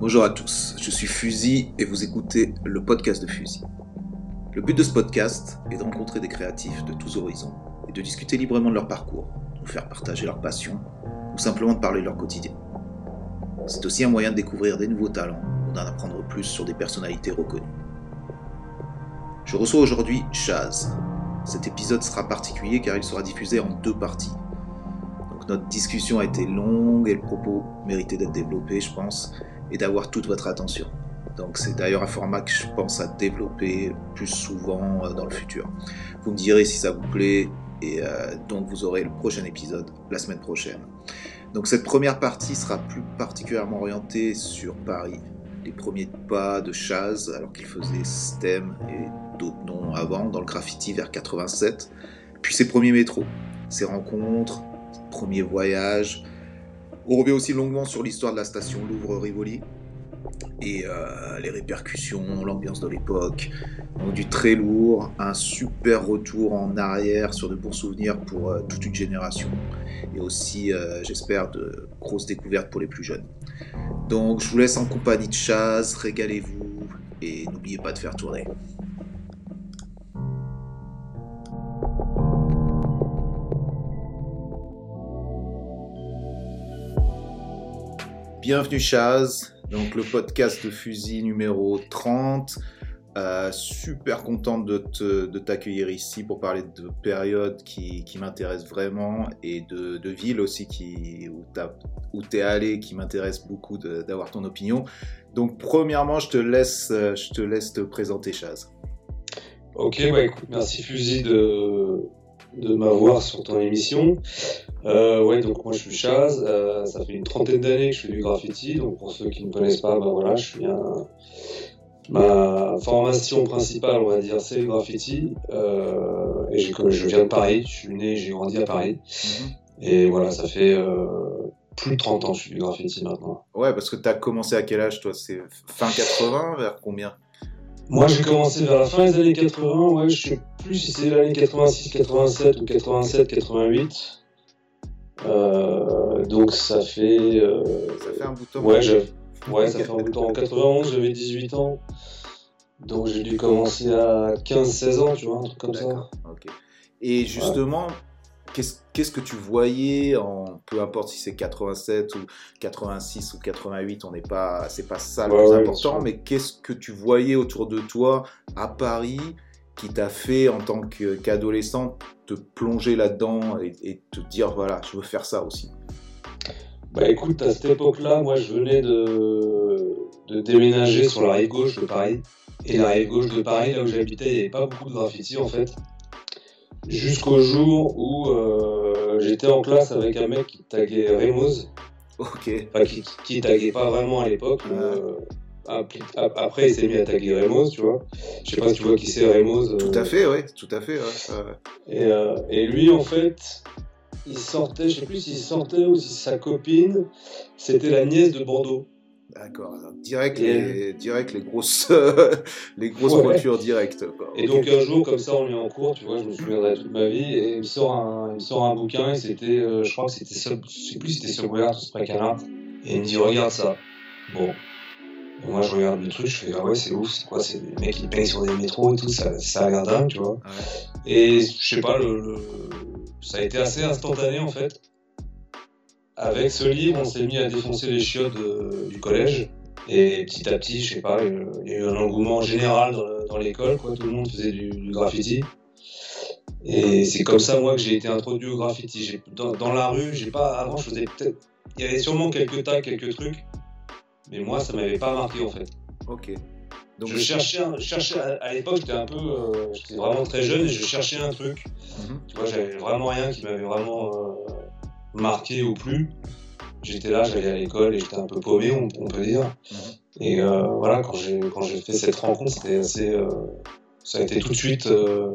Bonjour à tous, je suis Fusil et vous écoutez le podcast de Fusil. Le but de ce podcast est de rencontrer des créatifs de tous horizons et de discuter librement de leur parcours, de faire partager leur passion ou simplement de parler de leur quotidien. C'est aussi un moyen de découvrir des nouveaux talents ou d'en apprendre plus sur des personnalités reconnues. Je reçois aujourd'hui Chaz. Cet épisode sera particulier car il sera diffusé en deux parties. Donc notre discussion a été longue et le propos méritait d'être développé, je pense, et d'avoir toute votre attention. Donc c'est d'ailleurs un format que je pense à développer plus souvent euh, dans le futur. Vous me direz si ça vous plaît et euh, donc vous aurez le prochain épisode la semaine prochaine. Donc cette première partie sera plus particulièrement orientée sur Paris, les premiers pas de Chaz alors qu'il faisait STEM et d'autres noms avant dans le graffiti vers 87, puis ses premiers métros, ses rencontres, premiers voyages, on revient aussi longuement sur l'histoire de la station Louvre-Rivoli et euh, les répercussions, l'ambiance de l'époque. Donc du très lourd, un super retour en arrière sur de bons souvenirs pour euh, toute une génération. Et aussi, euh, j'espère, de grosses découvertes pour les plus jeunes. Donc je vous laisse en compagnie de Chaz, régalez-vous et n'oubliez pas de faire tourner. Bienvenue Chaz, donc le podcast de Fusil numéro 30. Euh, super contente de, t'accueillir ici pour parler de périodes qui, qui m'intéressent vraiment et de, de villes aussi qui, où tu es allé qui m'intéresse beaucoup d'avoir ton opinion. Donc premièrement, je te laisse, je te, laisse te présenter Chaz. Ok, bah écoute, merci Fusil de, de m'avoir sur ton émission. Euh, ouais, donc moi je suis Chaz, euh, ça fait une trentaine d'années que je fais du graffiti, donc pour ceux qui ne me connaissent pas, bah voilà, je suis un... Ma formation principale, on va dire, c'est le graffiti. Euh, et je viens de Paris, je suis né, j'ai grandi à Paris. Mhm. Et voilà, ça fait euh, plus de 30 ans que je fais du graffiti maintenant. Ouais, parce que tu as commencé à quel âge toi? C'est fin 80, vers combien? Moi, j'ai commencé vers la fin des années 80, ouais, je sais plus si c'est l'année 86, 87 ou 87, 88. Euh, donc ça fait. Euh, ça fait un bout de temps. Ouais, ouais ça fait un bout de temps. En 91, j'avais 18 ans. Donc j'ai dû commencer à 15-16 ans, tu vois, un truc comme ça. Et justement, qu'est-ce que tu voyais en peu importe si c'est 87 ou 86 ou 88 on n'est pas c'est pas ça le plus important mais qu'est-ce que tu voyais autour de toi à Paris qui t'a fait en tant qu'adolescent te plonger là-dedans et, te dire voilà je veux faire ça aussi? Bah écoute à cette époque-là moi je venais de, de déménager sur la rive gauche de Paris. Et la rive gauche de Paris là où j'habitais il n'y avait pas beaucoup de graffiti en fait. Jusqu'au jour où euh, j'étais en classe avec un mec qui taguait Remoz. Ok. Enfin, qui, qui taguait pas vraiment à l'époque. Euh, après, il s'est mis à taguer Remoz, tu vois. Je sais pas si tu vois qui c'est Remoz. Euh. Tout à fait, oui, tout à fait. Et, et, lui, en fait, il sortait, je sais plus s'il sortait ou si sa copine, c'était la nièce de Bordeaux. D'accord. Direct, les, direct les grosses, les grosses voitures directes. Et donc un jour comme ça, on est en cours, tu vois, je me souviendrai toute ma vie, et il me sort un, il me sort un bouquin, et c'était, euh, je crois que c'était, je sais plus, si c'était sur Boyard ou Spray et il me dit regarde ça. Bon. Et moi je regarde le truc, je fais ah ouais c'est ouf, c'est quoi, c'est des mecs qui payent sur des métros et tout, ça, ça a l'air dingue, tu vois. Et je sais pas, le, ça a été assez instantané en fait. Avec ce livre, on s'est mis à défoncer les chiottes du collège. Et petit à petit, je sais pas, il y a eu un engouement général dans, l'école, quoi. Tout le monde faisait du, graffiti. Et c'est comme ça, moi, que j'ai été introduit au graffiti. Dans, la rue, j'ai pas, avant, je faisais peut-être, il y avait sûrement quelques tags, quelques trucs. Mais moi, ça m'avait pas marqué, en fait. Ok. Donc je cherchais, cherchais à, l'époque, j'étais un peu, euh, j'étais vraiment très jeune et je cherchais un truc. Mhm. Tu vois, j'avais vraiment rien qui m'avait vraiment euh, marqué ou plus. J'étais là, j'allais à l'école et j'étais un peu paumé, on, peut dire. Mhm. Et euh, voilà, quand j'ai quand j'ai fait cette rencontre, c'était assez, euh, ça a été tout de suite euh,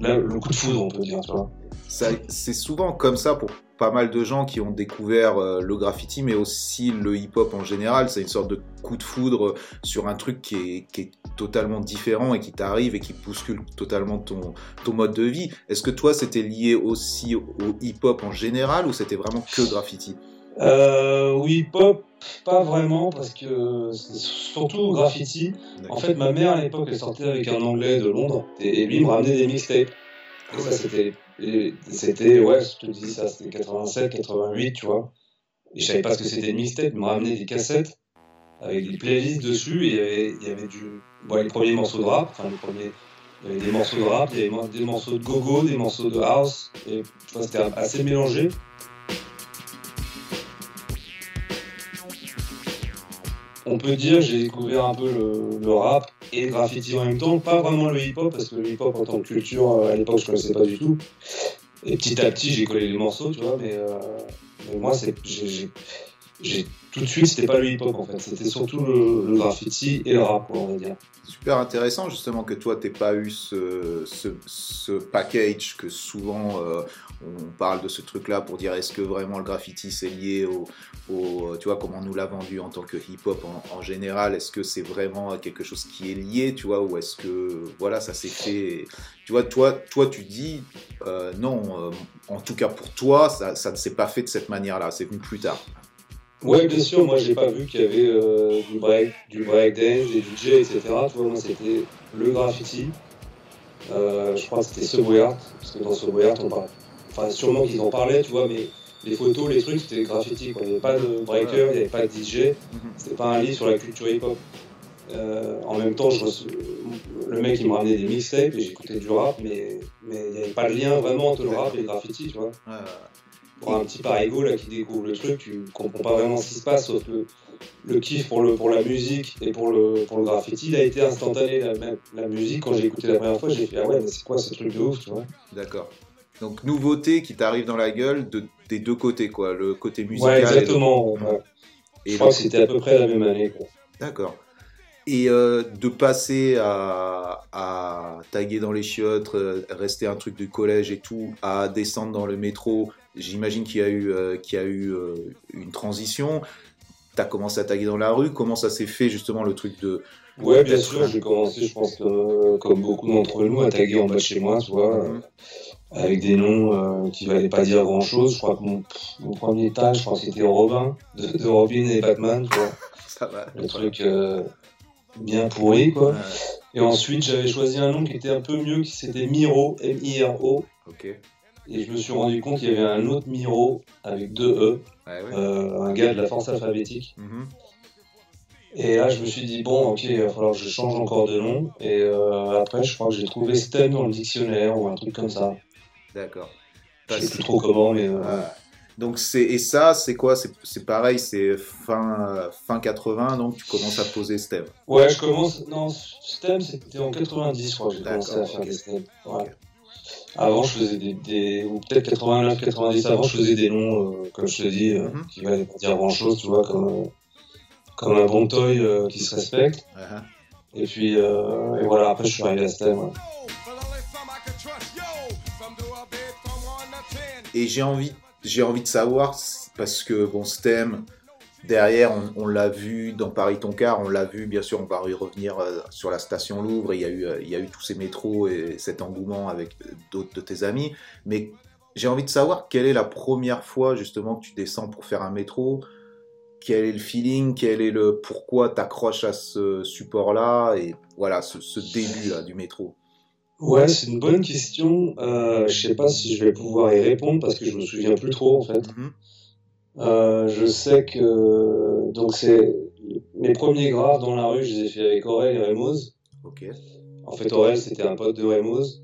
le coup de foudre, on peut dire, tu vois. C'est souvent comme ça pour pas mal de gens qui ont découvert le graffiti, mais aussi le hip-hop en général. C'est une sorte de coup de foudre sur un truc qui est, qui est totalement différent et qui t'arrive et qui bouscule totalement ton, ton mode de vie. Est-ce que toi, c'était lié aussi au hip-hop en général ou c'était vraiment que graffiti? Euh, Oui, pop, pas vraiment, parce que surtout graffiti. En fait, ma mère à l'époque, elle sortait avec un anglais de Londres, et, lui me ramenait des mixtapes. Et ça, c'était, c'était, ouais, je te dis ça, c'était 87, 88, tu vois. Et je savais pas ce que c'était une mixtape, il me ramenait des cassettes avec des playlists dessus, et il y avait, du, bon, les premiers morceaux de rap, enfin les premiers, il y avait des morceaux de rap, il y avait des morceaux de gogo, des morceaux de house, et tu vois, c'était assez mélangé. on peut dire j'ai découvert un peu le, rap et le graffiti en même temps, pas vraiment le hip-hop, parce que le hip-hop en tant que culture, euh, à l'époque, je connaissais pas du tout. Et petit à petit, j'ai collé les morceaux, tu vois, mais, euh, moi, j'ai tout de suite, c'était pas le hip-hop en fait, c'était surtout le, graffiti et le rap, on va dire. Super intéressant justement que toi, t'aies pas eu ce, ce, package que souvent euh, on parle de ce truc-là pour dire est-ce que vraiment le graffiti c'est lié au, au, tu vois, comment on nous l'a vendu en tant que hip-hop en, général, est-ce que c'est vraiment quelque chose qui est lié, tu vois, ou est-ce que voilà, ça s'est fait, tu vois, toi, toi tu dis euh, non, euh, en tout cas pour toi, ça, ça ne s'est pas fait de cette manière-là, c'est venu plus tard. Ouais, bien sûr, moi j'ai pas vu qu'il y avait euh, du break, du break dance, des DJ, etc. Tu vois, moi c'était le graffiti. je crois que c'était Subway Art, parce que dans Subway Art on parle Enfin, sûrement qu'ils en parlaient, tu vois, mais les photos, les trucs, c'était graffiti. Quoi. Il n'y avait pas de breaker, il n'y avait pas de DJ. C'était pas un livre sur la culture hip-hop. Euh, en même temps, je, le mec il me ramenait des mixtapes et j'écoutais du rap, mais il n'y avait pas de lien vraiment entre le rap et le graffiti, tu vois. Pour un petit parigo là qui découvre le truc, tu comprends pas vraiment ce qui se passe, sauf que le kiff pour, le, pour la musique et pour le, pour le graffiti, il a été instantané. La, la musique, quand j'ai écouté la première fois, j'ai fait Ah ouais, mais c'est quoi ce truc de ouf, tu vois? D'accord. Donc nouveauté qui t'arrive dans la gueule de, des deux côtés, quoi, le côté musical. Ouais, exactement. Et, je crois que c'était à peu près la même année. D'accord. Et euh, de passer à, à, taguer dans les chiottes, euh, rester un truc du collège et tout, à descendre dans le métro, j'imagine qu'il y a eu, euh, qu'il y a eu une transition. Tu as commencé à taguer dans la rue. Comment ça s'est fait justement le truc de. Ouais, bien sûr, j'ai commencé, je pense, comme beaucoup d'entre nous, à taguer en bas de chez moi, tu vois. Mhm avec des noms euh, qui valaient pas dire grand chose. Je crois que mon, premier tag, je crois que c'était Robin, de, Robin et Batman, quoi. Ça va. Le truc euh, bien pourri, quoi. Et ensuite, j'avais choisi un nom qui était un peu mieux, qui c'était Miro, M-I-R-O. Ok. Et je me suis rendu compte qu'il y avait un autre Miro avec deux E, euh, un gars de la force alphabétique. Mm-hmm. Et là, je me suis dit, bon, ok, il va falloir que je change encore de nom. Et après, je crois que j'ai trouvé Stem dans le dictionnaire ou un truc comme ça. D'accord. Je sais plus trop comment, mais. Euh, donc c'est et ça c'est quoi? C'est pareil c'est fin fin 80 donc tu commences à poser STEM. Ouais je commence non STEM c'était en 90 je crois que j'ai commencé à faire des STEM. Avant je faisais des, ou peut-être 89 90 avant je faisais des noms euh, comme je te dis euh, mhm. qui valaient pas dire grand chose tu vois comme comme un bon toy qui se respecte. Uh-huh. Et puis et voilà après je suis arrivé à STEM. Et j'ai envie, j'ai envie de savoir, parce que bon, STEM, derrière, on, l'a vu dans Paris Toncar, on l'a vu, bien sûr, on va y revenir euh, sur la station Louvre, il y, a eu, euh, il y a eu tous ces métros et cet engouement avec d'autres de tes amis. Mais j'ai envie de savoir quelle est la première fois justement que tu descends pour faire un métro, quel est le feeling, quel est le pourquoi t'accroches à ce support-là? Et voilà ce, ce début là du métro. Ouais, c'est une bonne question. Euh, je sais pas si je vais pouvoir y répondre parce que je me souviens plus trop en fait. Mhm. Euh, je sais que donc c'est mes premiers graves dans la rue, je les ai fait avec Aurel et Remoz. Ok. En fait, Aurel c'était un pote de Remoz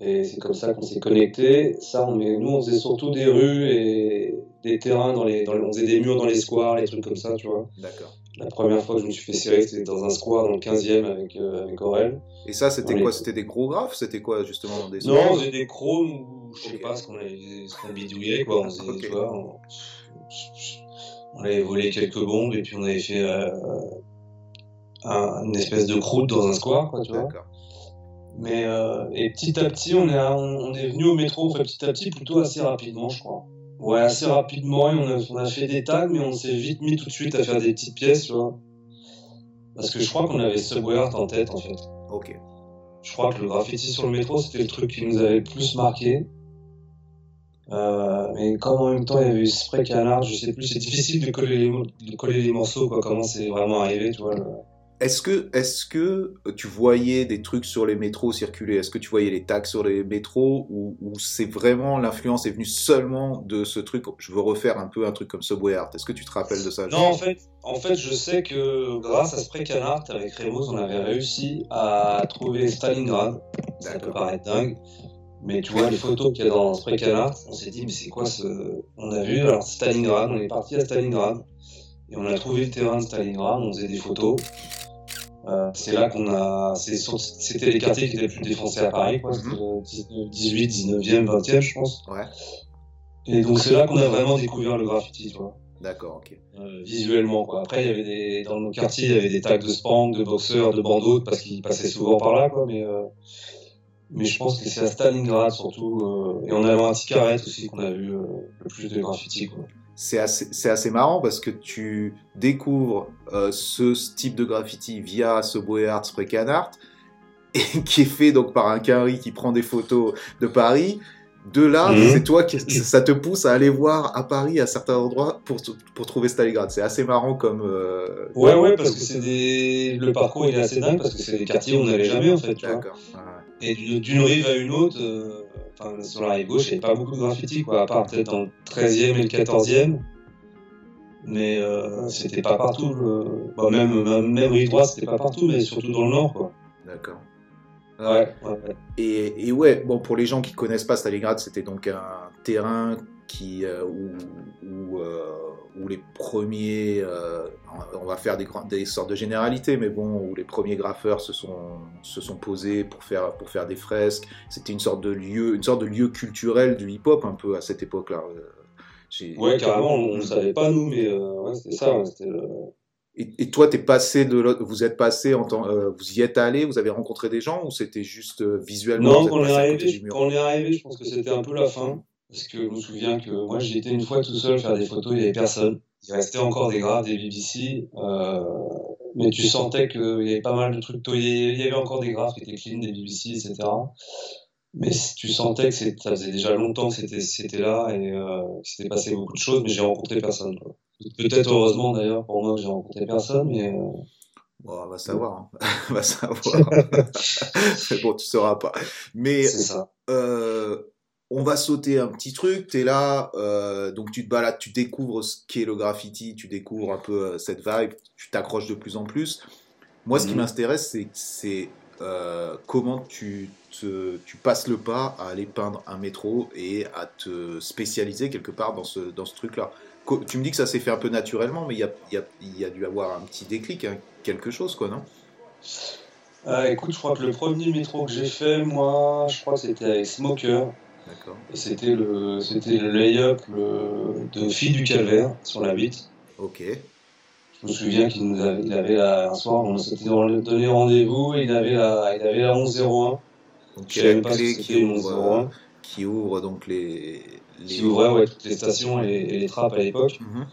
et c'est comme ça qu'on s'est connecté. Ça, on, nous on faisait surtout des rues et des terrains dans les, dans on faisait des murs dans les squares, les trucs comme ça, tu vois. D'accord. La première fois que je me suis fait serrer, c'était dans un square dans le 15e avec, euh, avec Aurel. Et ça, c'était quoi? C'était des gros graphes? C'était quoi justement dans des Non, on faisait des chromes ou je sais pas ce qu'on bidouillait quoi. On, faisait, tu vois, on, avait volé quelques bombes et puis on avait fait euh, une espèce de croûte dans un square quoi, tu vois. Mais euh, et petit à petit, on est, on, est venu au métro, fait, petit à petit, plutôt assez rapidement, je crois. Ouais, assez rapidement, et on a, on a fait des tags, mais on s'est vite mis tout de suite à faire des petites pièces, tu vois. Parce que je crois qu'on avait Subway Art en tête, en fait. Ok. Je crois que le graffiti sur le métro, c'était le truc qui nous avait le plus marqué. Euh, mais comme en même temps il y avait eu Spray Canard, je sais plus, c'est difficile de coller les, de coller les morceaux, quoi, comment c'est vraiment arrivé, tu vois. le- Est-ce que, est-ce que tu voyais des trucs sur les métros circuler? Est-ce que tu voyais les tags sur les métros Ou, ou c'est vraiment l'influence est venue seulement de ce truc? Je veux refaire un peu un truc comme Subway Art. Est-ce que tu te rappelles de ça? Non, en fait, en fait, je sais que grâce à Spray Canard, avec Remos, on avait réussi à trouver Stalingrad. Ça peut paraître dingue. Mais tu vois, les photos qu'il y a dans Canard, on s'est dit, mais c'est quoi ce. On a vu, alors Stalingrad, on est parti à Stalingrad. Et on a trouvé le terrain de Stalingrad, on faisait des photos. Euh, c'est là qu'on a. C'était les quartiers qui étaient les plus défoncés à Paris, quoi. C'était le 19 18, 19e, 20e, je pense. Ouais. Et donc c'est là qu'on a vraiment découvert le graffiti, tu vois. D'accord, ok. Euh, visuellement quoi. Après il y avait des dans nos quartiers il y avait des tags de spank, de boxeurs, de bandeaux parce qu'ils passaient souvent par là quoi. Mais euh, mais je pense que c'est à Stalingrad surtout euh, et en allant à Tikaret aussi qu'on a vu euh, le plus de graffiti quoi. C'est assez, c'est assez marrant parce que tu découvres euh, ce type de graffiti via Subway Art, Spray Can Art, et qui est fait donc par un Quinry qui prend des photos de Paris. De là, c'est toi qui ça te pousse à aller voir à Paris à certains endroits pour, pour trouver Stalingrad? C'est assez marrant comme. euh, Ouais ouais parce que c'est des le parcours il est assez dingue parce que c'est des quartiers où on n'allait jamais en fait. Tu vois. D'accord. ouais. Et d'une rive à une autre, euh, enfin, sur la rive gauche, il n'y avait pas beaucoup de graffiti, quoi, à part peut-être dans le 13e et le 14e. Mais euh, c'était pas partout. le- bah, même, même, même rive droite, c'était pas partout, mais surtout dans le nord, quoi. D'accord. Ouais, ouais, ouais. Et, et ouais, bon, pour les gens qui connaissent pas Stalingrad, c'était donc un terrain qui, euh, où, où, euh, où les premiers, euh, on va faire des, sortes de généralités, mais bon, où les premiers graffeurs se sont, se sont posés pour faire, pour faire des fresques. C'était une sorte de lieu, une sorte de lieu culturel du hip-hop un peu à cette époque-là. Ouais, carrément, on ne savait pas, nous, mais euh, ouais, c'était ça. ouais, c'était le- Et, et toi, t'es passé de l'autre- vous êtes passé en tant, euh, vous y êtes allé, vous avez rencontré des gens ou c'était juste euh, visuellement Non, quand on, est arrivé, quand on est arrivé, je pense que c'était un peu la fin. Parce que je me souviens que moi, j'y étais une fois tout seul faire des photos, il n'y avait personne. Il restait encore des graphes, des BBC. euh, mais tu sentais qu'il y avait pas mal de trucs. Il y avait encore des graphes qui étaient clean, des BBC, etc. Mais tu sentais que ça faisait déjà longtemps que c'était c'était là et euh, que s'était passé beaucoup de choses, mais j'ai rencontré personne. Peut-être heureusement d'ailleurs pour moi que j'ai rencontré personne, mais euh, Bon, on va savoir. hein. on va savoir. Mais bon, tu sauras pas. Mais c'est ça. euh, on va sauter un petit truc. Tu es là, euh, donc tu te balades, tu découvres ce qu'est le graffiti, tu découvres un peu euh, cette vibe, tu t'accroches de plus en plus. Moi, ce qui Mhm. m'intéresse, c'est- c'est euh, comment tu, te, tu passes le pas à aller peindre un métro et à te spécialiser quelque part dans ce, dans ce truc-là. Tu me dis que ça s'est fait un peu naturellement, mais il y a, y, a, y a dû avoir un petit déclic, hein, quelque chose, quoi, non? Euh, écoute, je crois que le premier métro que j'ai fait, moi, je crois que c'était avec Smoker. D'accord. Et c'était le, c'était le lay-up de Fille du Calvaire sur la 8. Ok. Je me souviens qu'il nous avait, il avait la, un soir, on s'était donné rendez-vous et il avait la, il avait la 1101. Donc qui ouvre, 1101. euh, qui ouvre donc les, les... Qui ouvrait ouais, toutes les stations et, et les trappes à l'époque. Mhm.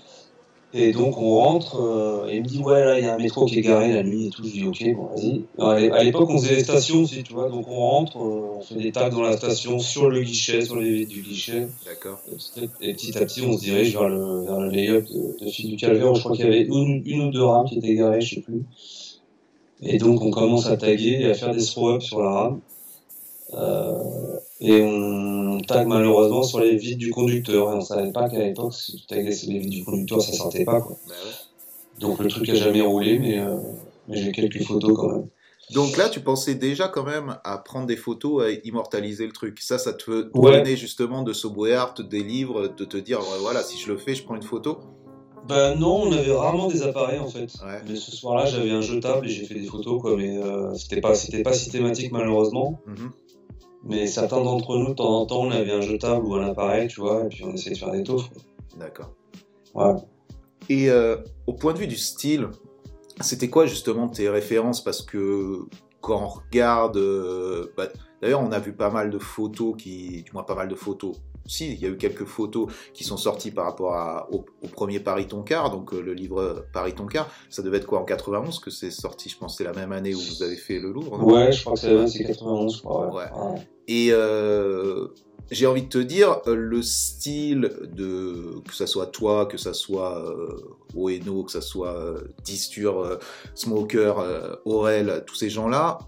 Et donc on rentre, euh, et il me dit ouais là il y a un métro qui est garé la nuit et tout, je dis ok bon vas-y. À l'é- à l'époque on faisait les stations aussi tu vois, donc on rentre, euh, on fait des tags dans la station, sur le guichet, sur les du guichet, D'accord. et petit, et petit à petit on se dirige vers le, vers le lay-up de, de Fille du Calvaire, où je crois qu'il y avait une, une ou deux rames qui étaient garées, je sais plus. Et donc on commence à taguer et à faire des throw-up sur la rame. Euh, et on tag malheureusement sur les vides du conducteur. Et on savait pas qu'à l'époque, si tu taguais sur les vides du conducteur, ça sortait pas. Quoi. Bah ouais. Donc le truc a jamais roulé, mais, euh, mais j'ai quelques photos quand même. Donc là, tu pensais déjà quand même à prendre des photos, à immortaliser le truc. Ça, ça te Ouais. venait justement de Subway Art, des livres, de te dire, ouais, voilà, si je le fais, je prends une photo? Ben non, on avait rarement des appareils en fait. Ouais. Mais ce soir-là, j'avais un jetable et j'ai fait des photos, quoi, mais euh, c'était pas, c'était pas systématique malheureusement. Mhm. Mais certains d'entre nous, de temps en temps, on avait un jetable ou un appareil, tu vois, et puis on essayait de faire des quoi. D'accord. Ouais. Et euh, au point de vue du style, c'était quoi justement tes références? Parce que quand on regarde, euh, bah, d'ailleurs, on a vu pas mal de photos qui, du moins pas mal de photos. Si, il y a eu quelques photos qui sont sorties par rapport à, au, au premier Paris Toncar, donc euh, le livre Paris Toncar. Ça devait être quoi en 91 que c'est sorti Je pense que c'est la même année où vous avez fait le Louvre. non? Ouais, je crois que c'est c'est 91, je crois. Ouais. Ouais. Et euh, j'ai envie de te dire, le style de que ça soit toi, que ça soit euh, Oeno, que ça soit euh, Distur, euh, Smoker, euh, Aurel, tous ces gens-là,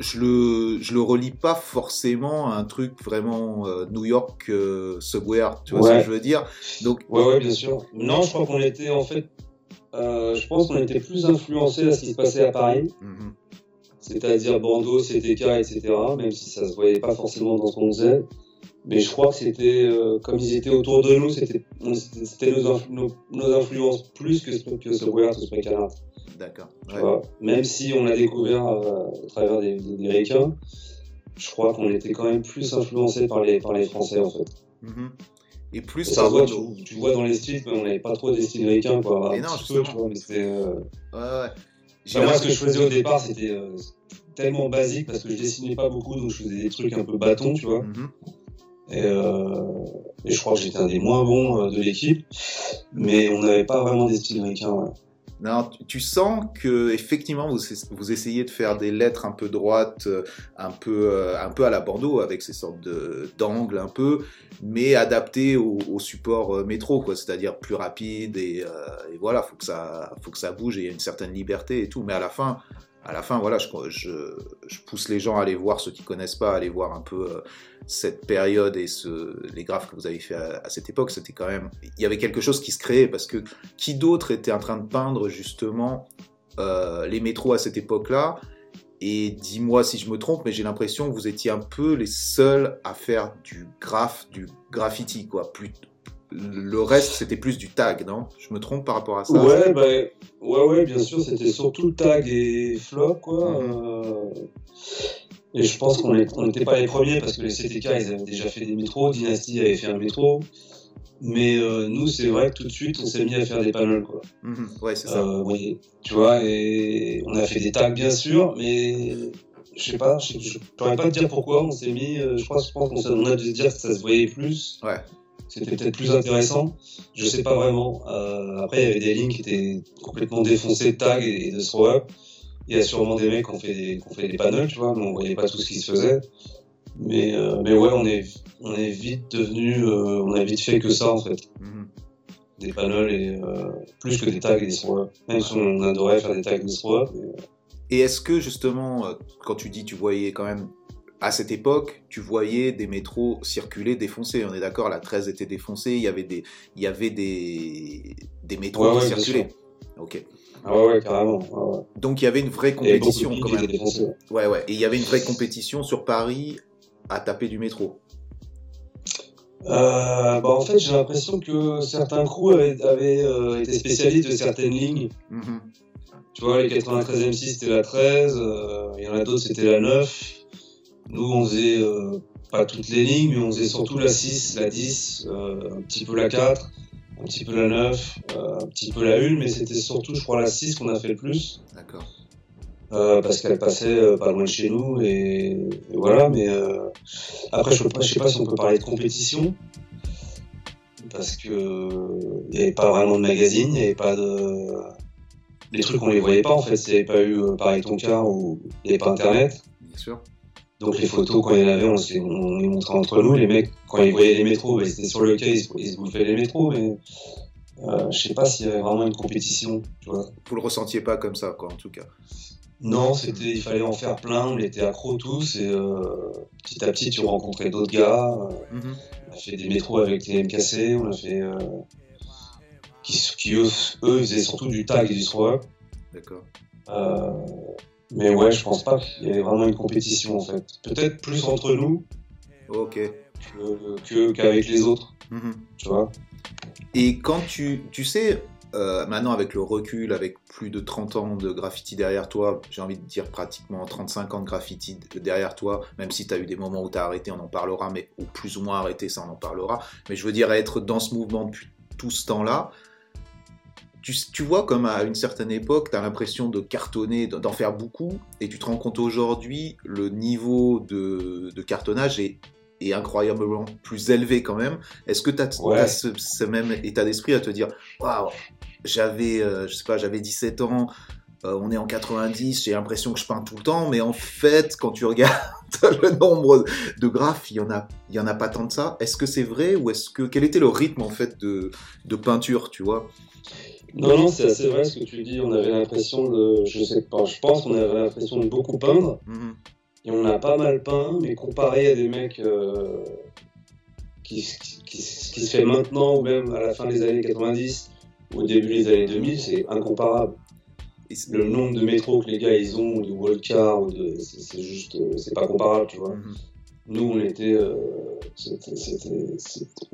je le je le relie pas forcément à un truc vraiment euh, New York euh, tu vois ce que je veux dire? Donc Ouais, ouais, bien sûr. Non, je crois qu'on était en fait. euh, je pense qu'on était plus influencé à ce qui se passait à Paris, Mhm. C'est-à-dire Bando, CTK, etc., même si ça se voyait pas forcément dans ce qu'on faisait. Mais je crois que c'était, euh, comme ils étaient autour de nous, c'était nos, influ- nos, nos influences plus que, que ce Weird ou ce D'accord. Ouais. Même si on l'a découvert euh, au travers des, des, des Ricains, je crois qu'on était quand même plus influencé par les, par les Français en fait. Mhm. Et plus Et ça voit, tu, tu vois dans les styles, mais on n'avait pas trop des styles ricains, quoi. Un non, peu, vois, mais euh, Ouais, ouais. Enfin, moi, ce que je faisais au départ, c'était euh, tellement basique parce que je dessinais pas beaucoup, donc je faisais des trucs un peu bâtons, tu vois. Et, euh, et je crois que j'étais un des moins bons euh, de l'équipe, mais on n'avait pas vraiment des styles ricains. Ouais. Non, tu, sens que effectivement vous, vous essayez de faire des lettres un peu droites, euh, un peu, euh, un peu à la Bordeaux avec ces sortes d'angles un peu, mais adaptées au, au support euh, métro, quoi. C'est-à-dire plus rapide et, euh, et voilà, faut que ça, faut que ça bouge et il y a une certaine liberté et tout. Mais à la fin, à la fin, voilà, je, pousse les gens à aller voir ceux qui connaissent pas, à aller voir un peu euh, cette période et les graphes que vous avez fait à, à cette époque. C'était quand même, il y avait quelque chose qui se créait parce que qui d'autre était en train de peindre justement euh, les métros à cette époque-là? Et dis-moi si je me trompe, mais j'ai l'impression que vous étiez un peu les seuls à faire du graphe, du graffiti, quoi. Plus, le reste, c'était plus du tag, non? Je me trompe par rapport à ça? Ouais, bah, ouais, ouais, bien sûr, c'était surtout tag et flop, quoi. Mhm. euh, Et je pense qu'on n'était pas les premiers parce que les CTK, ils avaient déjà fait des métros, Dynasty avait fait un métro. Mais euh, nous, c'est vrai que tout de suite, on s'est mis à faire des panels, quoi. Mhm, Ouais, c'est ça. Euh, oui, tu vois, et on a fait des tags, bien sûr, mais je sais pas, je pourrais pas te dire pourquoi on s'est mis. euh, Je pense, je pense qu'on a dû se dire que ça se voyait plus. Ouais. C'était peut-être plus intéressant. Je sais pas vraiment. Euh, après, il y avait des lignes qui étaient complètement défoncées de tags et de throw-up. Il y a sûrement des mecs qui ont fait des, qui ont fait des panels, tu vois, mais on voyait pas tout ce qui se faisait. Mais, euh, mais ouais, on est, on est vite devenu, euh, on a vite fait que ça en fait. Mhm. Des panels et euh, plus que des tags et des throw-up. Même si on adorait faire des tags et des throw-up. mais, Et est-ce que justement, quand tu dis tu voyais quand même, à cette époque, tu voyais des métros circuler défoncés On est d'accord, la 13 était défoncée, il y avait des, il y avait des, des métros Ouais, qui ouais, circulaient. Ok. Ah ouais, carrément. ouais. Donc il y avait une vraie compétition quand même. Ouais, ouais. Et il y avait une vraie compétition sur Paris à taper du métro. Euh, bah, en fait, j'ai l'impression que certains crews avaient, avaient, euh, été spécialistes de certaines lignes. Mhm. Tu vois, les 93 M6 c'était la 13, euh, il y en a d'autres c'était la 9. Nous on faisait euh, pas toutes les lignes, mais on faisait surtout la 6, la 10, euh, un petit peu la 4, un petit peu la 9, euh, un petit peu la 1, mais c'était surtout, je crois, la 6 qu'on a fait le plus, D'accord. parce qu'elle passait pas loin de chez nous, et, et voilà, mais après, je, je sais pas si on peut parler de compétition, parce que il n'y avait pas vraiment de magazine, il n'y avait pas de. Les trucs, on les voyait pas en fait, s'il n'y avait pas eu euh, pareil ton car ou il n'y avait pas internet. Bien sûr. Donc les photos, quand il y en avait, on, les- on les montrait entre nous. Les mecs, quand ils voyaient les métros, bah, ils étaient sur le quai, ils, ils se bouffaient les métros, mais euh, je sais pas s'il y avait vraiment une compétition, tu vois. Vous le ressentiez pas comme ça, quoi, en tout cas. Non, c'était, il fallait en faire plein, on était accros tous, et euh, petit à petit, tu rencontrais d'autres gars. euh, Mhm. on a fait des métros avec les MKC, on a fait. euh, qui, qui eux, eux, ils faisaient surtout du tag et du throw-up. D'accord. Mais ouais, je pense pas qu'il y avait vraiment une compétition en fait. Peut-être plus entre nous Ok. que- que- qu'avec les autres, Mhm. tu vois. Et quand tu, tu sais, euh, maintenant avec le recul, avec plus de 30 ans de graffiti derrière toi, j'ai envie de dire pratiquement 35 ans de graffiti de- derrière toi, même si tu as eu des moments où tu as arrêté, on en parlera, mais ou plus ou moins arrêté, ça on en parlera. Mais je veux dire, être dans ce mouvement depuis tout ce temps-là, tu, tu vois comme à une certaine époque, tu as l'impression de cartonner, d'en faire beaucoup, et tu te rends compte aujourd'hui, le niveau de, de cartonnage est, est incroyablement plus élevé quand même. Est-ce que tu as, Ouais. ce, ce même état d'esprit à te dire, waouh, j'avais, euh, je sais pas, j'avais 17 ans, euh, on est en 90, j'ai l'impression que je peins tout le temps, mais en fait, quand tu regardes le nombre de graphes, il y en a, il y en a pas tant de ça. Est-ce que c'est vrai ou est-ce que quel était le rythme en fait de, de peinture, tu vois? Non, non, c'est assez vrai ce que tu dis. On avait l'impression de, je sais pas, je pense qu'on avait l'impression de beaucoup peindre. Mhm. Et on a pas mal peint, mais comparé à des mecs euh, qui, qui, qui, qui se fait maintenant ou même à la fin des années 90 ou au début des années 2000, c'est incomparable. Et Le nombre de métros que les gars ils ont, ou de wallcar, ou de, c'est juste, euh, c'est pas comparable, tu vois. Mhm. Nous, on était, euh,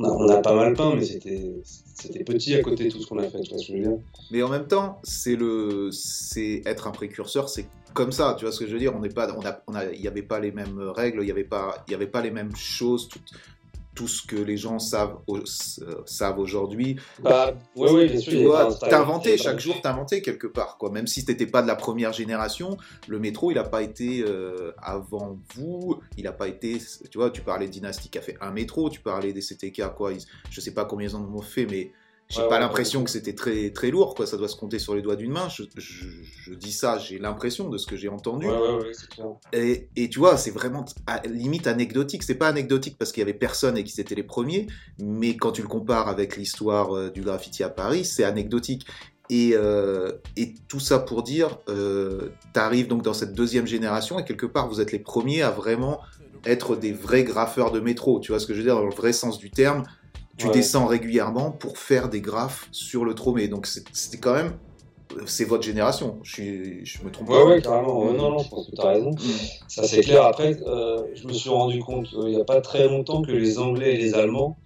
a, pas mal peint, mais c'était, petit à côté de tout ce qu'on a fait, tu vois ce que je veux dire. Mais en même temps, c'est le, c'est être un précurseur, c'est comme ça, tu vois ce que je veux dire. On n'est pas, on a, il n'y avait pas les mêmes règles, il n'y avait pas, il y avait pas les mêmes choses, tout ce que les gens savent, au- euh, savent aujourd'hui. Bah, ouais, ouais, bien sûr. Tu vois, pas- chaque jour, t'as inventé quelque part, quoi. Même si t'étais pas de la première génération, le métro, il a pas été euh, avant vous, il a pas été, tu vois, tu parlais de Dynasty qui a fait un métro, tu parlais des CTK, quoi. Ils- je sais pas combien ils en ont fait, mais j'ai Ouais, pas ouais, l'impression ouais. que c'était très très lourd, quoi. Ça doit se compter sur les doigts d'une main. Je, je- je dis ça, j'ai l'impression de ce que j'ai entendu. Clair. Et, et tu vois, c'est vraiment à- limite anecdotique. C'est pas anecdotique parce qu'il y avait personne et qu'ils étaient les premiers, mais quand tu le compares avec l'histoire euh, du graffiti à Paris, c'est anecdotique. Et, euh, et tout ça pour dire, euh, t'arrives donc dans cette deuxième génération et quelque part vous êtes les premiers à vraiment être des vrais graffeurs de métro. Tu vois ce que je veux dire? Dans le vrai sens du terme. Tu Ouais. descends régulièrement pour faire des graphes sur le tromé. Donc c'est- c'était quand même, c'est votre génération. Je suis, je me trompe Ouais, pas. ouais, carrément. Ouais, non, non, je pense que t'as raison. Ça, c'est clair. Après, euh, je me suis rendu compte euh, il n'y a pas très longtemps que les Anglais et les Allemands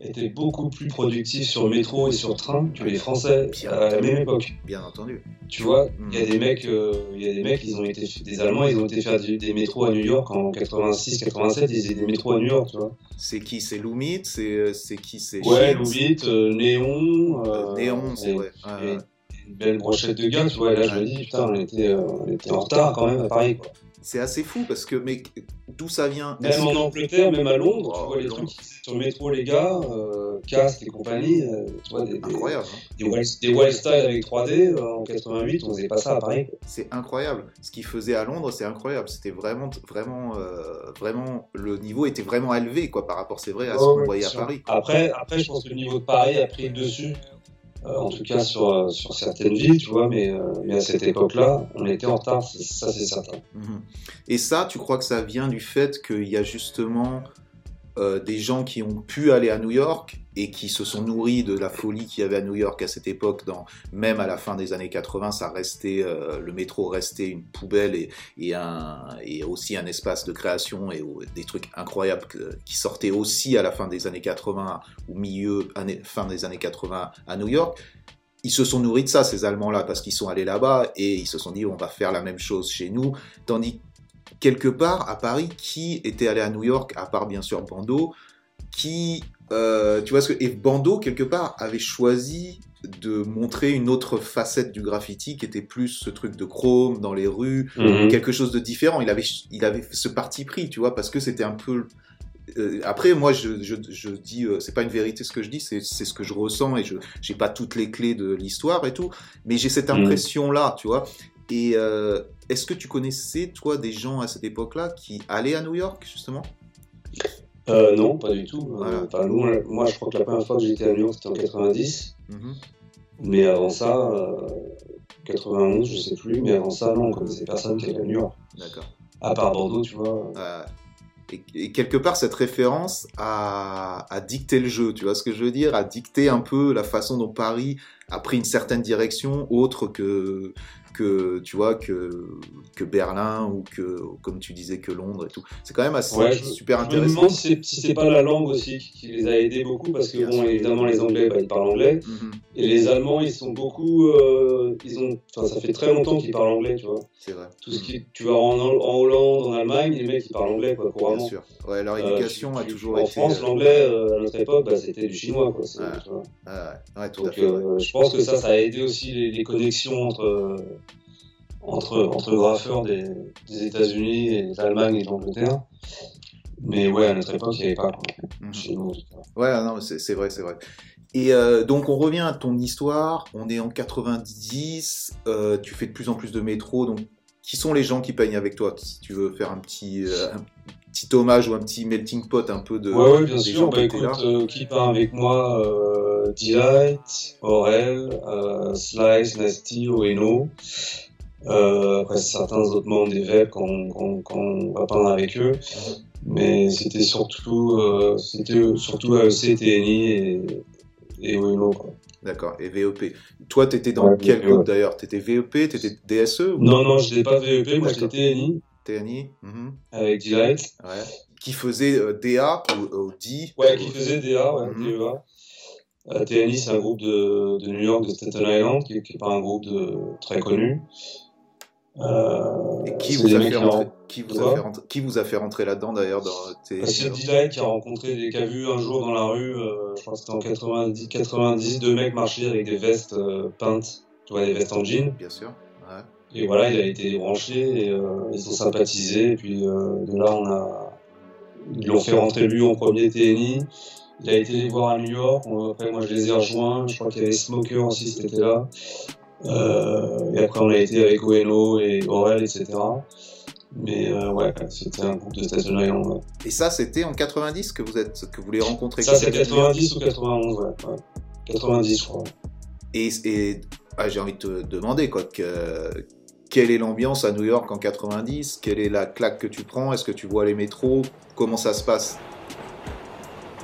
étaient beaucoup plus productifs sur métro et sur train que les Français Bien à la même époque. Bien entendu. Tu vois, il y a des mecs, euh, il y a des mecs, ils ont été, des Allemands, ils ont été faire des métros à New York en 86, 87, ils faisaient des métros à New York, tu vois. C'est qui C'est Lumit C'est c'est qui C'est Ouais, Loubit, euh, Néon, Euh, euh, Néon, c'est vrai. Ouais, et ouais. une belle brochette de gars, tu vois. Et là, je me dis, putain, on était, euh, on était en retard quand même à Paris, quoi. C'est assez fou parce que, mais d'où ça vient Même en Angleterre, même à Londres, tu vois les trucs qui sur le métro, les gars, euh, Cast et compagnie, euh, tu vois, des, Incroyable, hein. des, wild style avec 3D euh, en 88, on faisait pas ça à Paris. c'est incroyable. Ce qu'ils faisaient à Londres, c'est incroyable. C'était vraiment, vraiment, euh, vraiment, le niveau était vraiment élevé, quoi, par rapport, c'est vrai, à ce qu'on voyait à. Paris. Après, après, je pense que le niveau de Paris a pris le dessus, en tout cas sur, euh, sur certaines villes, tu vois, mais, euh, mais à cette époque-là, on était en retard, ça c'est certain. Mhm. Et ça, tu crois que ça vient du fait qu'il y a justement euh, des gens qui ont pu aller à New York et qui se sont nourris de la folie qu'il y avait à New York à cette époque, dans, même à la fin des années 80, ça restait, euh, le métro restait une poubelle et, aussi un espace de création et des trucs incroyables qui sortaient aussi à la fin des années 80 ou milieu, fin des années 80 à New York. Ils se sont nourris de ça, ces Allemands-là, parce qu'ils sont allés là-bas et ils se sont dit on va faire la même chose chez nous. Tandis quelque part à Paris, qui était allé à New York, à part bien sûr Bando, qui, euh, tu vois ce que, et Bando quelque part avait choisi de montrer une autre facette du graffiti qui était plus ce truc de chrome dans les rues, quelque chose de différent. Il avait, il avait ce parti pris, tu vois, parce que c'était un peu. euh, après, moi, je, je, je dis, euh, c'est pas une vérité ce que je dis, c'est ce que je ressens et je j'ai pas toutes les clés de l'histoire et tout, mais j'ai cette Mhm. impression-là, tu vois. Et euh, est-ce que tu connaissais, toi, des gens à cette époque-là qui allaient à New York, justement? Euh, non, pas du tout. Euh, Voilà. enfin, moi, je crois que la première fois que j'étais à New York, c'était en 90. Mhm. Mais avant ça, euh, 91, je sais plus, mais avant ça, non, on connaissait personne qui allait à New York. D'accord. À part Bordeaux, tu vois. Euh, et, quelque part, cette référence a, a dicté le jeu, tu vois ce que je veux dire? A dicté un peu la façon dont Paris a pris une certaine direction, autre que, que tu vois, que, que Berlin ou que, comme tu disais, que Londres et tout. C'est quand même assez Ouais, je- super Je me intéressant. demande si c'est si c'est pas la langue aussi qui- les a aidés beaucoup, parce que, Bien bon, évidemment, les Anglais, bah, ils parlent anglais. Mhm, Et les Allemands, ils sont beaucoup. euh, ils ont, ça fait très longtemps qu'ils parlent anglais, tu vois. c'est vrai. Tout ce qui, tu vas en, en Hollande, en Allemagne, les mecs, ils parlent anglais, quoi, Bien couramment. sûr. Ouais, leur Euh, éducation a toujours en été. France, euh, l'anglais, euh, à notre époque, bah, c'était du chinois, quoi. c'est- Ouais. tout à Donc, fait. ouais. je pense que ça, ça a aidé aussi les, les connexions entre, euh, entre, entre graffeurs des, des États-Unis, et de l'Allemagne et de l'Angleterre. Mais ouais, à notre époque, il n'y avait pas. Mhm. Ouais, non, c'est vrai, c'est vrai. Et euh, donc on revient à ton histoire, on est en 90, euh, tu fais de plus en plus de métro, donc qui sont les gens qui peignent avec toi Si tu veux faire un petit, euh, un petit hommage ou un petit melting pot un peu de Ouais, ouais, bien sûr. gens Bah, écoute, qui peint avec moi euh, Delight, Aurel, euh, Slice, Nasty, Oeno. Euh, après, certains autres membres des VEP quand, quand, quand on va peindre avec eux. Mais c'était surtout, euh, c'était surtout AEC, TNI et, et Oeno. D'accord, et VEP. Toi, t'étais dans Ouais, quel groupe ouais. d'ailleurs? T'étais VEP, t'étais DSE ou Non, non, je n'étais pas VEP, moi j'étais TNI TNI Mhm. avec Delight. Ouais. Qui faisait euh, DA ou, ou D? Ouais, qui faisait DA, ouais, Mhm. DEA. Euh, TNI, c'est un groupe de, de New York, de Staten Island, qui n'est pas un groupe de, très connu. Euh, Et qui vous, a fait rentrer, qui, vous a fait rentrer, qui vous a fait rentrer là-dedans d'ailleurs dans tes... Bah, c'est Delight qui a rencontré, des, qui a vu un jour dans la rue, euh, je crois que c'était en 90, 90, deux mecs marcher avec des vestes euh, peintes, tu vois, des vestes en jean. Bien sûr. Ouais. Et voilà, il a été et euh, ils ont sympathisé. Et puis de là, on a, ils l'ont fait rentrer lui en premier TNI. Il a été les voir à New York. Après, moi, je les ai rejoints. Je crois qu'il y avait Smoker aussi, c'était là. Euh, et après, on a été avec Oeno et Aurel, etc. Mais euh, ouais, c'était un groupe de Staten Island. ouais. Et ça, c'était en 90 que vous êtes, que vous les rencontrez Ça, c'est 90 ou 91, ouais. ouais. 90, je crois. Et, et ah, j'ai envie de te demander quoi, que, quelle est l'ambiance à New York en 90 Quelle est la claque que tu prends? Est-ce que tu vois les métros? Comment ça se passe?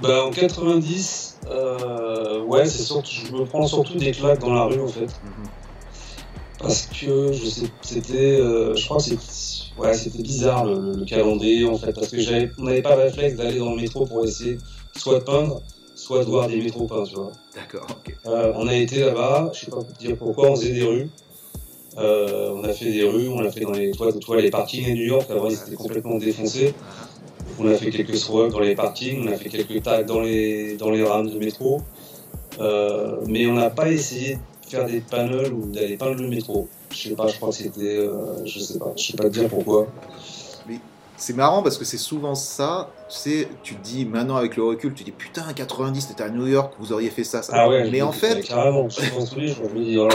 Bah, en 90, euh, ouais, c'est surtout, je me prends surtout des claques dans la rue, en fait. Mhm. Parce que je sais, c'était, euh, je crois que c'était, ouais, c'était bizarre le, le calendrier en fait, parce que j'avais, on n'avait pas le réflexe d'aller dans le métro pour essayer soit de peindre, soit de voir des métros peints, tu vois. D'accord, ok. Euh, on a été là-bas, je sais pas dire pourquoi, on faisait des rues. On a fait des rues, on a fait dans les, toi, toi, les parkings à New York, avant ils étaient complètement défoncés. On a fait quelques throw dans les parkings, on a fait quelques tags dans les, dans les rames de métro. Euh, mais on n'a pas essayé de faire des panels ou d'aller peindre le métro. Je sais pas, je crois que c'était. euh, je sais pas, je sais pas te dire pourquoi. C'est marrant parce que c'est souvent ça, tu sais, tu te dis maintenant avec le recul, tu dis putain 90 t'étais à New York, vous auriez fait ça, ça. Ah ouais, Mais en fait, Carrément, je pense je me dis, oh là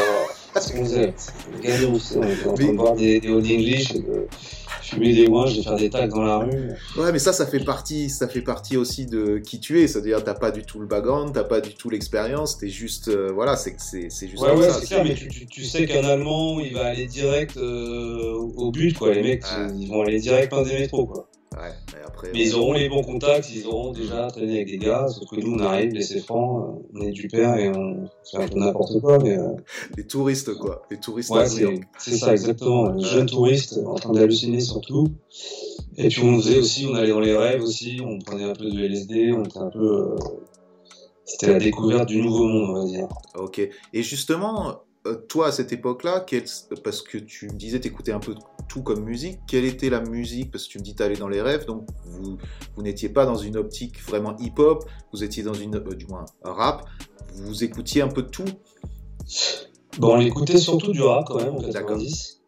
là, ce qu'on faisait. On était en train Mais- de boire des, des Old English, et de fumer des ouinges, de faire des tags dans la rue. ouais, mais ça, ça fait partie, ça fait partie aussi de qui tu es, c'est-à-dire t'as pas du tout le background, t'as pas du tout l'expérience, t'es juste, euh, voilà, c'est c'est c'est juste Ouais, ouais, c'est clair, mais tu, tu, tu sais qu'un Allemand, il va aller direct euh, au but, quoi. Les mecs, Ouais. ils vont aller direct peindre des métros, quoi. Ouais, mais après. Mais ils auront les bons contacts, ils auront déjà traîné avec des gars, sauf que nous, on arrive, laissez francs, euh, on est du père et on fait un peu n'importe quoi, mais euh, Les touristes, quoi. Les touristes ouais, c'est ça, exactement. Les jeunes touristes en train d'halluciner surtout. Et puis on faisait aussi, on allait dans les rêves aussi, on prenait un peu de LSD, on était un peu. euh, C'était la découverte du nouveau monde, on va dire. Ok. Et justement, toi, à cette époque-là, quel- parce que tu me disais t'écoutais un peu tout comme musique, quelle était la musique? Parce que tu me dis t'allais dans les rêves, donc vous, vous n'étiez pas dans une optique vraiment hip-hop, vous étiez dans une, euh, du moins, rap, vous écoutiez un peu de tout? Bon, on écoutait surtout du rap quand même en D'accord. 90.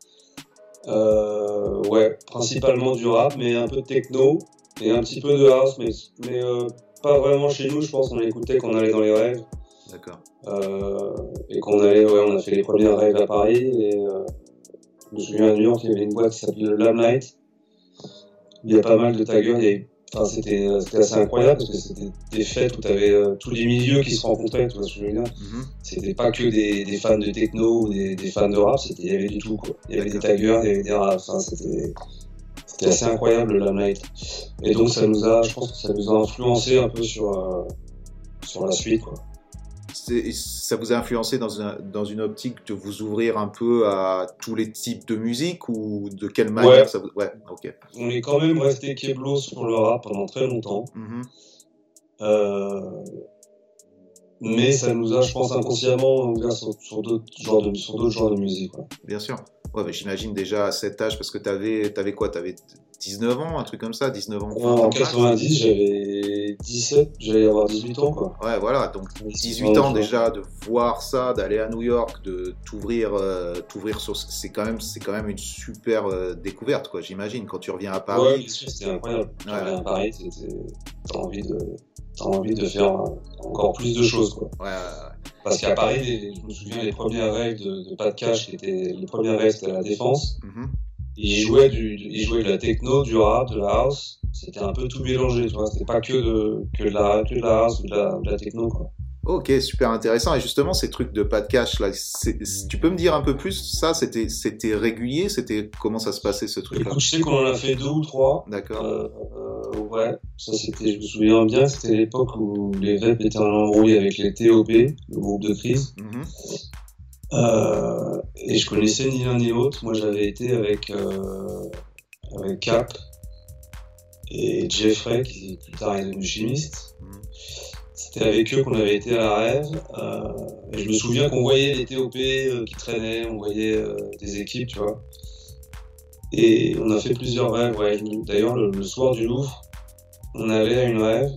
Euh, ouais, principalement du rap, mais un peu de techno et un petit peu de house, mais, mais euh, pas vraiment chez nous. Je pense qu'on écoutait quand on allait dans les rêves D'accord. euh, et qu'on allait, ouais, on a fait les premières rêves à Paris. Et euh, je me souviens à New York, il y avait une boîte qui s'appelait le Lamlight. Il y a pas mal de taggers. il y avait- Enfin, c'était euh, c'était assez incroyable parce que c'était des fêtes où tu avais tous les milieux qui se rencontraient, tu vois ce que je veux dire. Mhm. C'était pas que des, des fans de techno ou des, des fans de rap, c'était, il y avait du tout, quoi. Il y avait des taggers, il y avait des raps, enfin, c'était, c'était assez incroyable, le Limelight. Et donc, ça nous a, je pense que ça nous a influencé un peu sur, euh, sur la suite, quoi. Ça vous a influencé dans une, dans une optique de vous ouvrir un peu à tous les types de musique ou de quelle manière Ouais. ça vous... Ouais, ok. On est quand même resté Keblo sur le rap pendant très longtemps. Mhm. Euh, mais ça nous a, je pense, inconsciemment ouvert sur, sur d'autres genres de, genres musique. Bien sûr. Ouais, j'imagine déjà à cet âge, parce que t'avais, t'avais quoi? T'avais 19 ans, un truc comme ça, 19 ans. en 90, j'avais 17, j'allais avoir 18 ans, quoi. Ouais, voilà, donc 18 ans déjà, de voir ça, d'aller à New York, de t'ouvrir, euh, t'ouvrir sur, c'est quand même, c'est quand même une super euh, découverte, quoi, j'imagine, quand tu reviens à Paris. Ouais, c'était incroyable. Tu reviens à Paris, t'as envie de, t'as envie de faire encore plus de choses, quoi. Ouais, Parce qu'à Paris, je me souviens, les premières règles de, de pas de cash, étaient, les premières règles, c'était la défense. Mhm. Il jouait du, il jouait de la techno, du rap, de la house. C'était un peu tout mélangé, tu vois. C'était pas que de, que de la, que de la house ou de la, de la techno, quoi. Ok, super intéressant. Et justement, ces trucs de pas de cash là, c'est- tu peux me dire un peu plus Ça, c'était, c'était régulier? C'était comment ça se passait ce truc-là? Écoute, je sais qu'on en a fait deux ou trois. D'accord. Euh, euh, ouais, ça c'était, je me souviens bien, c'était l'époque où les VEP étaient en embrouille avec les TOP, le groupe de crise. Mhm. Euh, et je connaissais ni l'un ni l'autre. Moi, j'avais été avec, euh, avec Cap et Jeffrey, qui plus tard est devenu chimiste. C'était avec eux qu'on avait été à la rêve. Euh, et je me souviens qu'on voyait les TOP euh, qui traînaient, on voyait euh, des équipes, tu vois. Et on a fait plusieurs rêves. Ouais. D'ailleurs, le, le soir du Louvre, on allait à une rêve.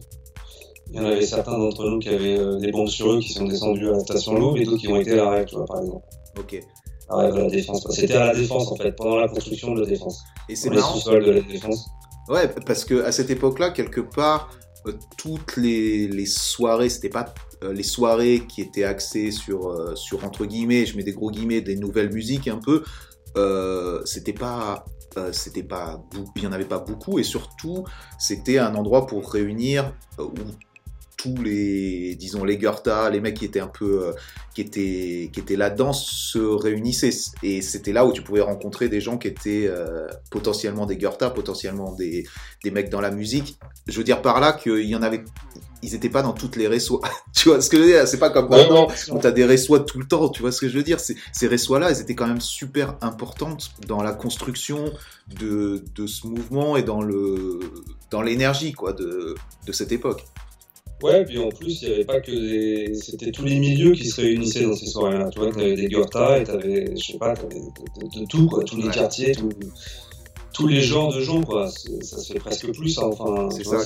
Il y en avait certains d'entre nous qui avaient euh, des bombes sur eux qui sont descendus à la station Louvre et d'autres qui ont été à la rêve, tu vois, par exemple. Ok. La rêve de la défense. C'était à la défense, en fait, pendant la construction de la défense. Et c'est marrant. sous-sols de la défense. Ouais, parce que à cette époque-là, quelque part, euh, toutes les, les soirées, c'était pas euh, les soirées qui étaient axées sur, sur entre guillemets, je mets des gros guillemets, des nouvelles musiques un peu. C'était pas, euh, c'était pas, il y en avait pas beaucoup et surtout, c'était un endroit pour réunir euh, où tous les, disons les Goethe, les mecs qui étaient un peu, euh, qui étaient, qui étaient là-dedans se réunissaient et c'était là où tu pouvais rencontrer des gens qui étaient euh, potentiellement des Goethe, potentiellement des, des mecs dans la musique. Je veux dire par là qu'il y en avait, ils étaient pas dans toutes les réseaux. tu vois ce que je veux dire? C'est pas comme maintenant où t'as des réseaux tout le temps. Tu vois ce que je veux dire? C'est- Ces réseaux-là, elles étaient quand même super importantes dans la construction de, de ce mouvement et dans le dans l'énergie quoi de, de cette époque. Ouais, puis en plus, il n'y avait pas que des. C'était tous les milieux qui se réunissaient dans ces soirées-là. Tu vois, t'avais des Goethe et t'avais, je sais pas, t'avais de, de- de tout, quoi. Tous les quartiers, tout- tous les genres de gens, quoi. Ça se fait presque plus, enfin. C'est ça,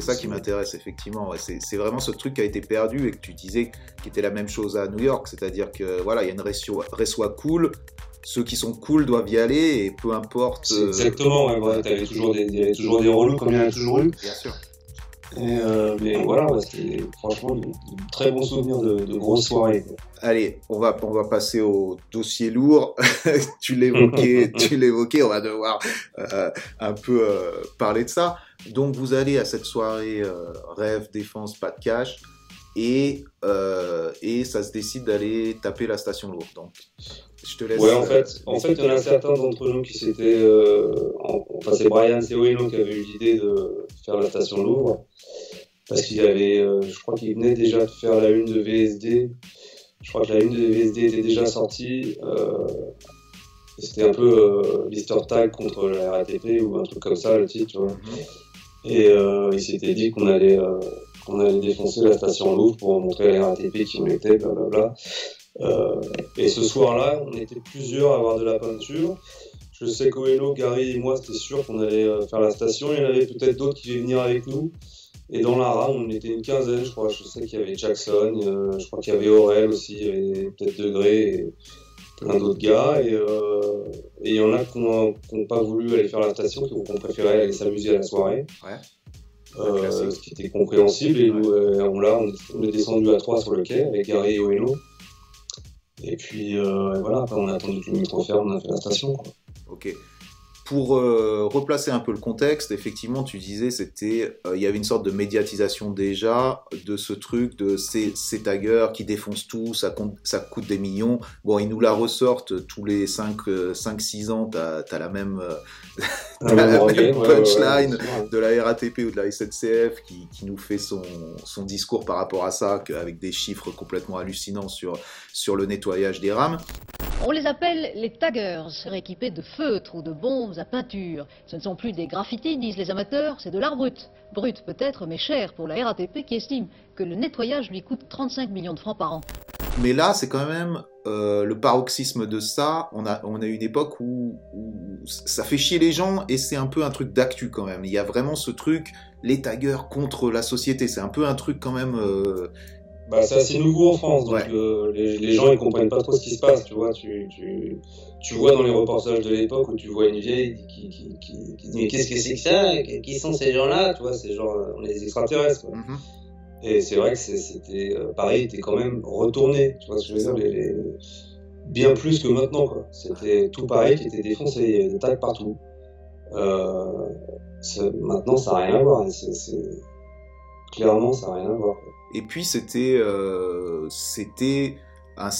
ça qui m'intéresse effectivement. ouais. C'est vraiment ce truc qui a été perdu et que tu disais qui était la même chose à New York, c'est-à-dire que voilà, il y a une réseau cool. Ceux qui sont cool doivent y aller et peu importe. Euh, Exactement, ouais, ouais, t'avais toujours des, toujours des relous comme il y en a toujours eu. Bien sûr. Et, euh, mais voilà, c'était franchement de, de très bons souvenirs de, de grosses soirées. Allez, on va, on va passer au dossier lourd. tu l'évoquais, tu l'évoquais, on va devoir euh, un peu euh, parler de ça. Donc vous allez à cette soirée euh, rêve, défense, pas de cash, et, euh, et ça se décide d'aller taper la station lourde. Donc je te laisse. Ouais, en fait, en fait, il y en a certains d'entre nous qui s'étaient, euh, en- enfin, c'est Brian Seoeno qui avait eu l'idée de faire la station Louvre, parce qu'il avait, euh, je crois qu'il venait déjà de faire la une de VSD. Je crois que la une de VSD était déjà sortie. Euh, c'était un peu euh, Lister Tag contre la RATP ou un truc comme ça, le titre, tu vois. mhm. Et euh, il s'était dit qu'on allait, qu'on allait défoncer la station Louvre pour montrer à la RATP qui on était, blablabla. Euh, et ce soir-là, on était plusieurs à avoir de la peinture. Je sais qu'Oeno, Gary et moi, c'était sûr qu'on allait euh, faire la station. Il y en avait peut-être d'autres qui allaient venir avec nous. Et dans la rame, on était une quinzaine, je crois. Je sais qu'il y avait Jackson, je crois qu'il y avait Aurel aussi, peut-être Degré et plein d'autres gars. Et euh, et il y en a qui n'ont pas voulu aller faire la station, qui ont préféré aller s'amuser à la soirée. Ouais. Euh, ce qui était compréhensible. Et nous, euh, on, là, on, est descendu à trois sur le quai avec Gary et Oeno. Et puis euh, voilà, après on a attendu que le métro ferme, on a fait la station. Quoi. Ok. Pour euh, replacer un peu le contexte, effectivement, tu disais c'était, euh, il y avait une sorte de médiatisation déjà de ce truc de ces, ces taggers qui défoncent tout, ça, compte, ça coûte des millions. Bon, ils nous la ressortent tous les 5-6 ans, t'as as la même, euh, La la même ouais, ouais, punchline. ouais, de la RATP ou de la SNCF qui, qui nous fait son, son discours par rapport à ça, avec des chiffres complètement hallucinants sur, sur le nettoyage des rames. On les appelle les taggers, équipés de feutres ou de bombes à peinture. Ce ne sont plus des graffitis, disent les amateurs, c'est de l'art brut. Brut peut-être, mais cher pour la RATP qui estime que le nettoyage lui coûte 35 millions de francs par an. mais là, c'est quand même euh, le paroxysme de ça. On a, on a une époque où, où ça fait chier les gens et c'est un peu un truc d'actu quand même. Il y a vraiment ce truc, les taggers contre la société. C'est un peu un truc quand même. Euh, bah, c'est assez nouveau en France, donc Ouais. euh, les, les gens ils comprennent pas trop ce qui se passe, tu vois. Tu, tu, tu vois dans les reportages de l'époque où tu vois une vieille qui, qui, qui, qui dit mais qu'est-ce que c'est que ça? Qui sont ces gens-là? Tu vois, c'est genre on est des extraterrestres. Quoi. mhm. Et c'est vrai que c'était euh, pareil, t'es quand même retourné, tu vois ce que je veux dire les, les- Bien plus que maintenant, quoi. C'était tout pareil qui était défoncé, il y avait des tags partout. Euh, maintenant, ça n'a rien à voir. Clairement, ça n'a rien à voir. quoi. Et puis c'était, euh, c'était un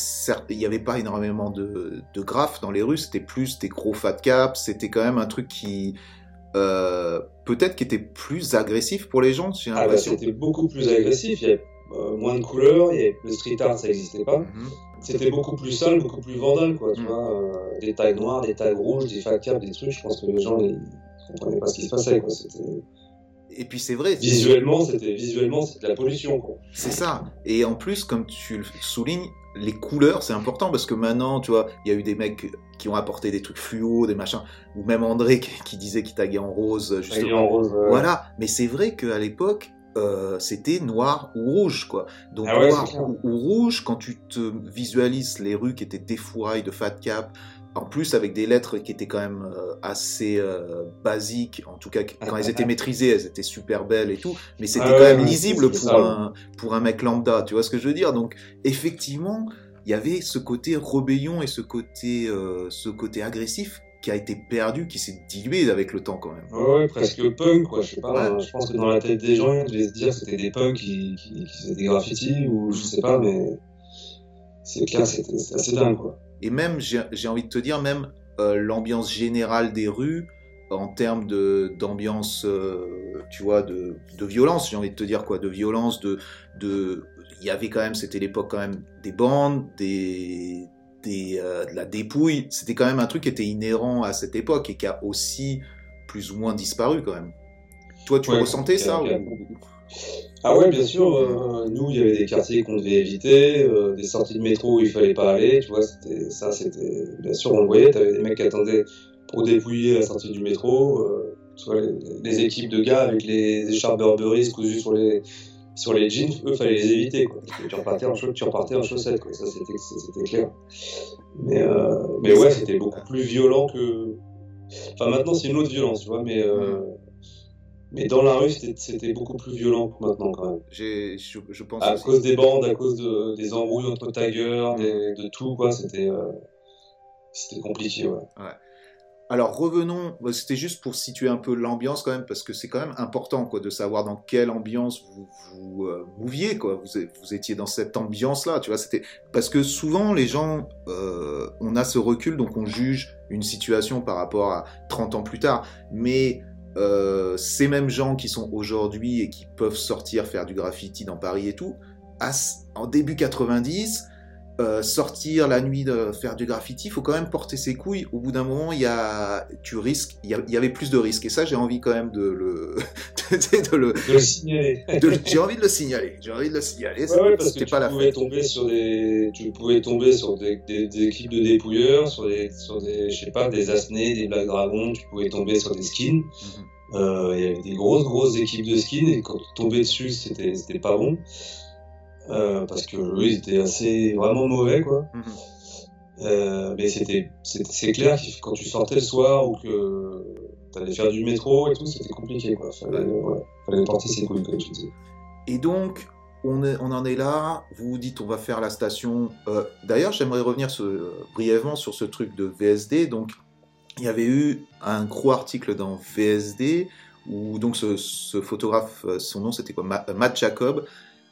il n'y avait pas énormément de, de graphes dans les rues, c'était plus des gros fat caps, c'était quand même un truc qui euh, peut-être qui était plus agressif pour les gens, j'ai Ah bah, c'était beaucoup plus agressif, il y avait euh, moins de couleurs, il y avait, le street art ça n'existait pas. Mhm. C'était beaucoup plus sale, beaucoup plus vandal, quoi, tu Mm. vois. euh, des tags noirs, des tags rouges, des fat caps, des trucs, je pense que les gens ils comprenaient pas ce qui se passait, quoi. C'était- Et puis c'est vrai, Visuellement, c'était visuellement, c'était de la pollution, c'est ça. Et en plus, comme tu le soulignes, les couleurs, c'est important parce que maintenant, tu vois, il y a eu des mecs qui ont apporté des trucs fluo, des machins, ou même André qui, qui disait qu'il taguait en rose, justement. en rose. Voilà, mais c'est vrai qu'à l'époque, euh, c'était noir ou rouge, quoi. Donc Ah ouais, noir c'est ou rouge, quand tu te visualises les rues qui étaient défourailles de fat cap, en plus avec des lettres qui étaient quand même euh, assez euh, basiques, en tout cas quand elles étaient maîtrisées, elles étaient super belles et tout, mais c'était Ah quand ouais, même lisible pour ça, un, pour un mec lambda, tu vois ce que je veux dire? Donc effectivement, il y avait ce côté rébellion et ce côté, euh, ce côté agressif qui a été perdu, qui s'est dilué avec le temps quand même. Ouais, ouais, presque punk, quoi. Je sais pas. Ouais. Je pense que dans la tête des gens, ils devaient se dire que c'était des punks qui, qui, qui faisaient des graffitis ou je sais pas, mais c'est clair, c'était assez dingue, quoi. Et même, j'ai envie de te dire, même euh, l'ambiance générale des rues, en termes de d'ambiance, euh, tu vois, de, de violence, j'ai envie de te dire quoi, de violence, de, de, il y avait quand même, c'était l'époque quand même des bandes, des, des, euh, de la dépouille. C'était quand même un truc qui était inhérent à cette époque et qui a aussi plus ou moins disparu quand même. Toi, tu Ouais, ressentais ça ou- Ah ouais, bien sûr. euh, nous, il y avait des quartiers qu'on devait éviter, euh, des sorties de métro où il fallait pas aller. Tu vois, c'était ça, c'était bien sûr. On le voyait. T'avais des mecs qui attendaient pour dépouiller la sortie du métro. euh, tu vois, les, les équipes de gars avec les écharpes Burberry cousues sur les sur les jeans, eux, fallait les éviter. Quoi. Tu repartais en chaussettes, tu repartais en chaussettes. Quoi. Ça, c'était c'était clair. Mais mais ouais, c'était beaucoup plus violent que. Enfin, maintenant, c'est une autre violence, tu vois. Mais mais dans la rue, c'était beaucoup plus violent que maintenant, quand même. J'ai, je, je pense À aussi. cause des bandes, à cause de, des embrouilles entre taggers, des- de tout, quoi, c'était euh, compliqué, ouais. Alors revenons, bah, c'était juste pour situer un peu l'ambiance quand même, parce que c'est quand même important quoi, de savoir dans quelle ambiance vous vous euh, mouviez, quoi. Vous, vous étiez dans cette ambiance-là, tu vois. C'était parce que souvent les gens, euh, on a ce recul, donc on juge une situation par rapport à 30 ans plus tard, mais euh, ces mêmes gens qui sont aujourd'hui et qui peuvent sortir faire du graffiti dans Paris et tout, à en début 90, euh, sortir la nuit de faire du graffiti, il faut quand même porter ses couilles. Au bout d'un moment, il y a, tu risques, il y, avait plus de risques. Et ça, j'ai envie quand même de le, de le, De le signaler. j'ai envie de le signaler. J'ai envie de le signaler. Ouais, ouais, parce que tu pas la pouvais fête. tomber sur des, tu pouvais tomber sur des, des, de dépouilleurs, sur des, sur des, je sais pas, des Asnés, des Black Dragons, tu pouvais tomber sur des skins. Mhm. Euh, il y avait des grosses, grosses équipes de skins et quand tu tombais dessus, c'était, c'était pas bon. Euh, parce que eux, ils étaient assez, vraiment mauvais, quoi. Mhm. Euh, mais c'était, c'est clair que quand tu sortais le soir ou que t'allais faire du métro et tout, c'était compliqué, quoi. Fallait, ouais, fallait porter ses couilles, comme tu dis. Et donc, on, est- on en est là. Vous vous dites, on va faire la station. Euh, D'ailleurs, j'aimerais revenir brièvement sur ce truc de VSD. Donc, il y avait eu un gros article dans VSD où donc ce, ce photographe, son nom c'était quoi, Ma- Matt Jacob.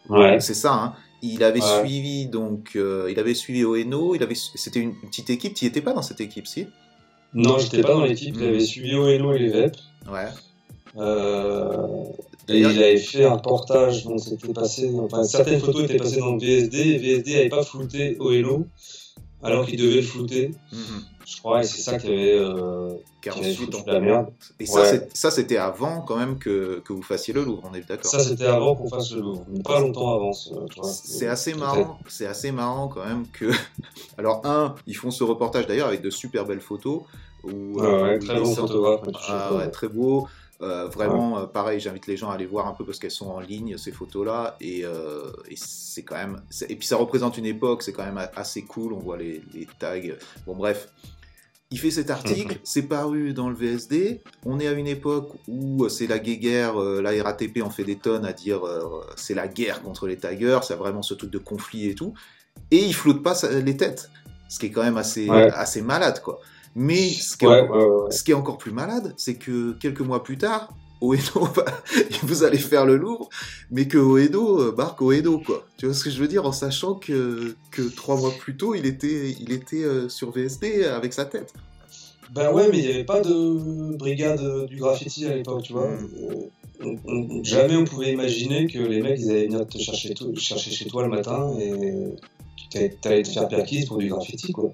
Ouais. C'est ça. Hein. Il avait Ouais. suivi donc, euh, il avait suivi Oeno. Il avait, c'était une petite équipe. Tu étais pas dans cette équipe, si? Non, j'étais pas dans l'équipe, Mm. j'avais suivi Oeno et les VEP. Ouais. Euh, et il avait fait un portage dont c'était passé, enfin certaines photos étaient passées dans le VSD, et VSD n'avait pas flouté Oeno. Alors qu'il devait le flouter. Mhm. Je crois, et c'est ça qui avait, euh, qui Car avait foutu la merde. Et ça, Ouais. ça, c'était avant quand même que, que vous fassiez le Louvre, on est d'accord. Ça, c'était avant qu'on fasse le Louvre, pas longtemps avant. C'est assez marrant, c'est assez marrant quand même que. Alors un, ils font ce reportage d'ailleurs avec de super belles photos. Où, Ouais, euh, ouais, très bon photographe. ouais, Ah ouais, très beau. Euh, vraiment, euh, pareil, j'invite les gens à aller voir un peu parce qu'elles sont en ligne ces photos-là et, euh, et c'est quand même. Et puis ça représente une époque, c'est quand même assez cool. On voit les, les tags. Bon bref, il fait cet article, c'est paru dans le VSD. On est à une époque où c'est la guéguerre, euh, la RATP en fait des tonnes à dire euh, c'est la guerre contre les taggers, c'est vraiment ce truc de conflit et tout. Et il flotte pas les têtes, ce qui est quand même assez, Ouais. assez malade quoi. Mais ce qui est Ouais, encore- ouais, ouais. ce qui est encore plus malade, c'est que quelques mois plus tard, Oedo, va- vous allez faire le Louvre, mais que Oedo euh, barque Oedo, quoi. Tu vois ce que je veux dire, en sachant que, que trois mois plus tôt, il était, il était euh, sur VSD avec sa tête. Ben ouais, mais il n'y avait pas de brigade du graffiti à l'époque, tu vois. On- on- jamais on pouvait imaginer que les mecs ils allaient venir te chercher, tout- chercher chez toi le matin et que t'allais te faire perquise pour du graffiti, quoi.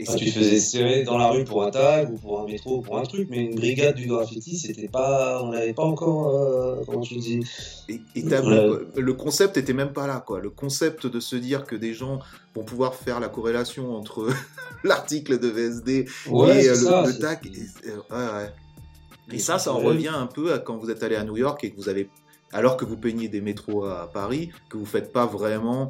Et tu te faisais serrer dans la rue pour un tag ou pour un métro ou pour un truc, mais une brigade du graffiti, c'était pas, on n'avait pas encore, euh, comment tu dis, Et, et le concept était même pas là, quoi. Le concept de se dire que des gens vont pouvoir faire la corrélation entre l'article de VSD ouais, et euh, le, ça, le tag. et- euh, ouais, ouais. Et ça, ça en revient un peu à quand vous êtes allé à New York et que vous avez, alors que vous peignez des métros à Paris, que vous faites pas vraiment